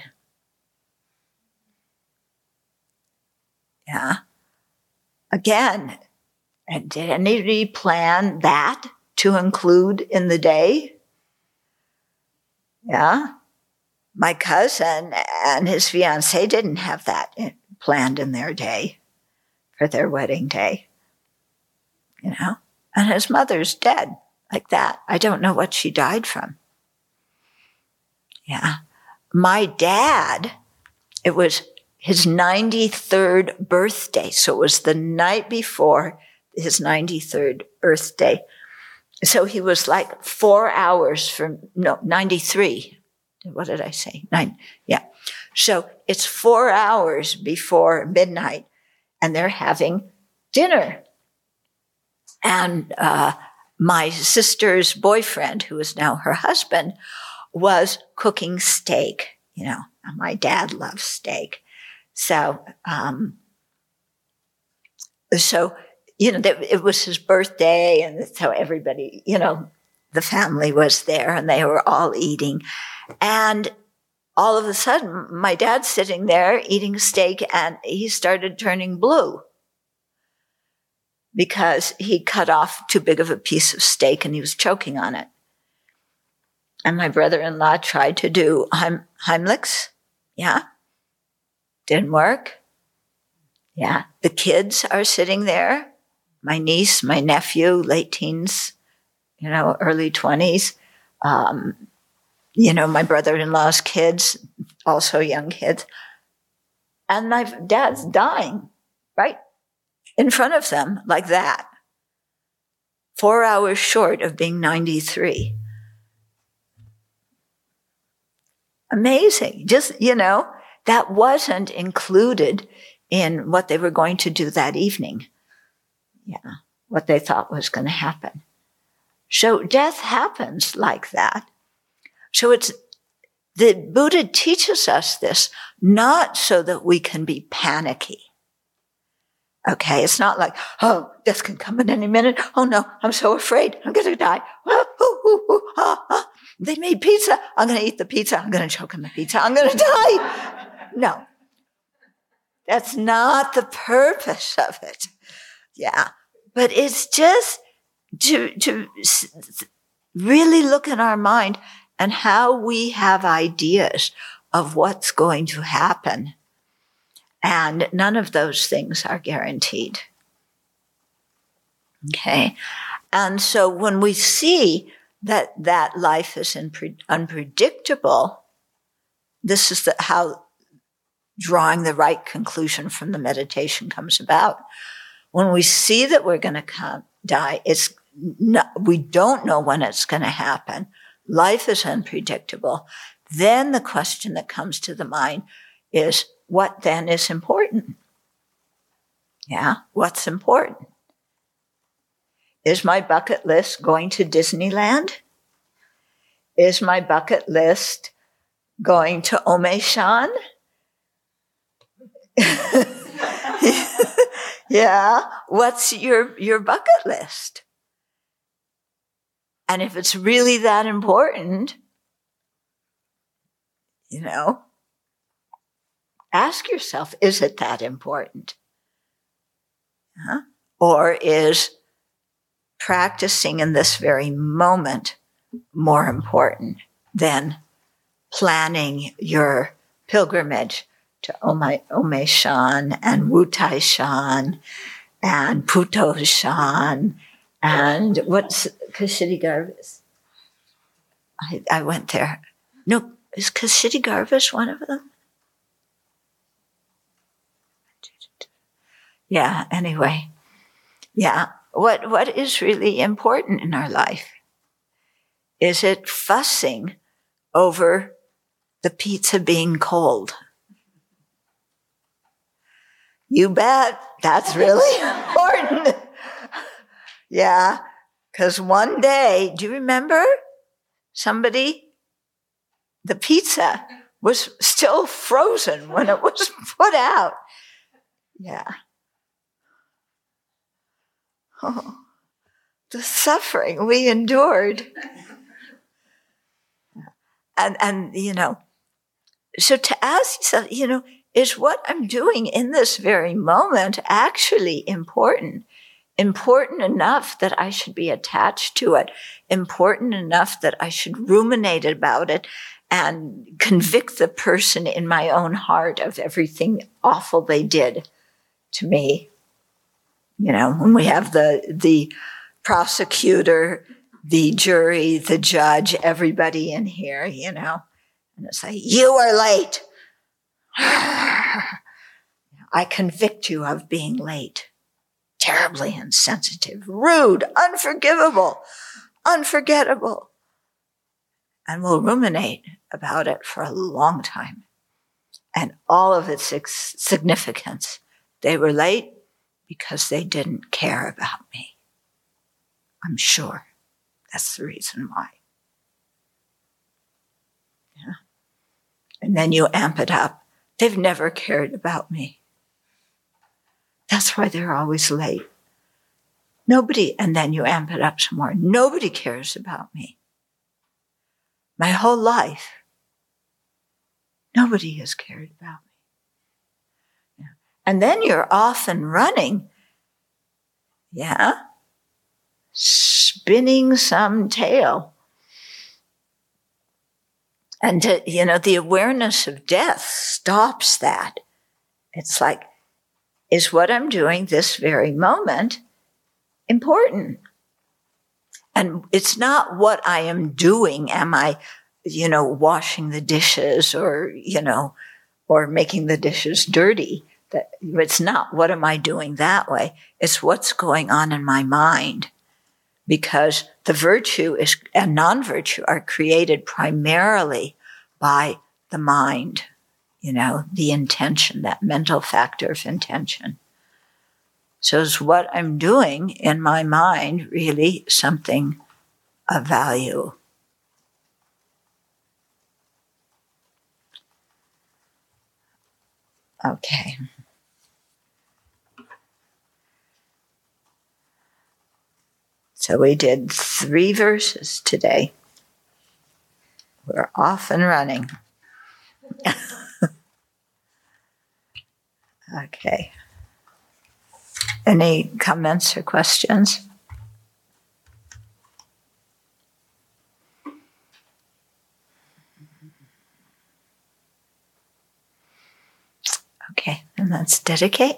Yeah. Again, and did anybody plan that to include in the day? Yeah. My cousin and his fiance didn't have that planned in their day for their wedding day. You know? And his mother's dead like that. I don't know what she died from. Yeah. My dad, it was his 93rd birthday. So it was the night before his 93rd birthday. So he was like four hours from, no, 93. What did I say? Nine. Yeah. So it's four hours before midnight and they're having dinner. And, uh, my sister's boyfriend, who is now her husband, was cooking steak. You know, my dad loves steak. So, um, so, you know, it was his birthday and so everybody, you know, the family was there and they were all eating. And all of a sudden, my dad's sitting there eating steak and he started turning blue because he cut off too big of a piece of steak and he was choking on it. And my brother-in-law tried to do Heim- Heimlich's. Yeah. Didn't work. Yeah. The kids are sitting there. My niece, my nephew, late teens, you know, early twenties. Um, you know, my brother-in-law's kids, also young kids. And my dad's dying, right? In front of them, like that. Four hours short of being 93. Amazing. Just, you know, that wasn't included in what they were going to do that evening. Yeah, what they thought was going to happen. So death happens like that. So it's the Buddha teaches us this not so that we can be panicky. Okay, it's not like, oh, death can come at any minute. Oh no, I'm so afraid. I'm going to die. Ah, ah, ah, They made pizza. I'm going to eat the pizza. I'm going to choke on the pizza. I'm going to die. No, that's not the purpose of it. Yeah. But it's just to, to really look in our mind and how we have ideas of what's going to happen. And none of those things are guaranteed. Okay. And so when we see that that life is unpredictable, this is the, how drawing the right conclusion from the meditation comes about. When we see that we're going to die, it's not, we don't know when it's going to happen. Life is unpredictable. Then the question that comes to the mind is, what then is important? Yeah, what's important? Is my bucket list going to Disneyland? Is my bucket list Going to Omeshan? yeah. What's your, your bucket list? And if it's really that important, you know, ask yourself, is it that important? Huh? Or is practicing in this very moment more important than planning your pilgrimage to Ome, Shan and Wutai Shan and Puto Shan and what's Kshitigarbha's? I, I went there. No, is Kshitigarbha's one of them? Yeah, anyway. Yeah. What, what is really important in our life? Is it fussing over the pizza being cold? You bet. That's really important. yeah. Cause one day, do you remember somebody? The pizza was still frozen when it was put out. Yeah. Oh, the suffering we endured. And, and, you know, so to ask yourself, you know, is what I'm doing in this very moment actually important? Important enough that I should be attached to it, important enough that I should ruminate about it and convict the person in my own heart of everything awful they did to me. You know, when we have the, the prosecutor, the jury, the judge, everybody in here, you know, and it's like, you are late. I convict you of being late. Terribly insensitive, rude, unforgivable, unforgettable. And we'll ruminate about it for a long time. And all of its significance. They were late because they didn't care about me. I'm sure that's the reason why. Yeah. And then you amp it up They've never cared about me. That's why they're always late. Nobody, and then you amp it up some more. Nobody cares about me. My whole life, nobody has cared about me. And then you're off and running. Yeah. Spinning some tale and, to, you know, the awareness of death stops that. It's like, is what I'm doing this very moment important? And it's not what I am doing. Am I, you know, washing the dishes or, you know, or making the dishes dirty? That it's not what am I doing that way. It's what's going on in my mind because the virtue is and non-virtue are created primarily by the mind, you know, the intention, that mental factor of intention. So is what I'm doing in my mind really something of value? Okay. So we did three verses today. We're off and running. okay. Any comments or questions? Okay, and let's dedicate.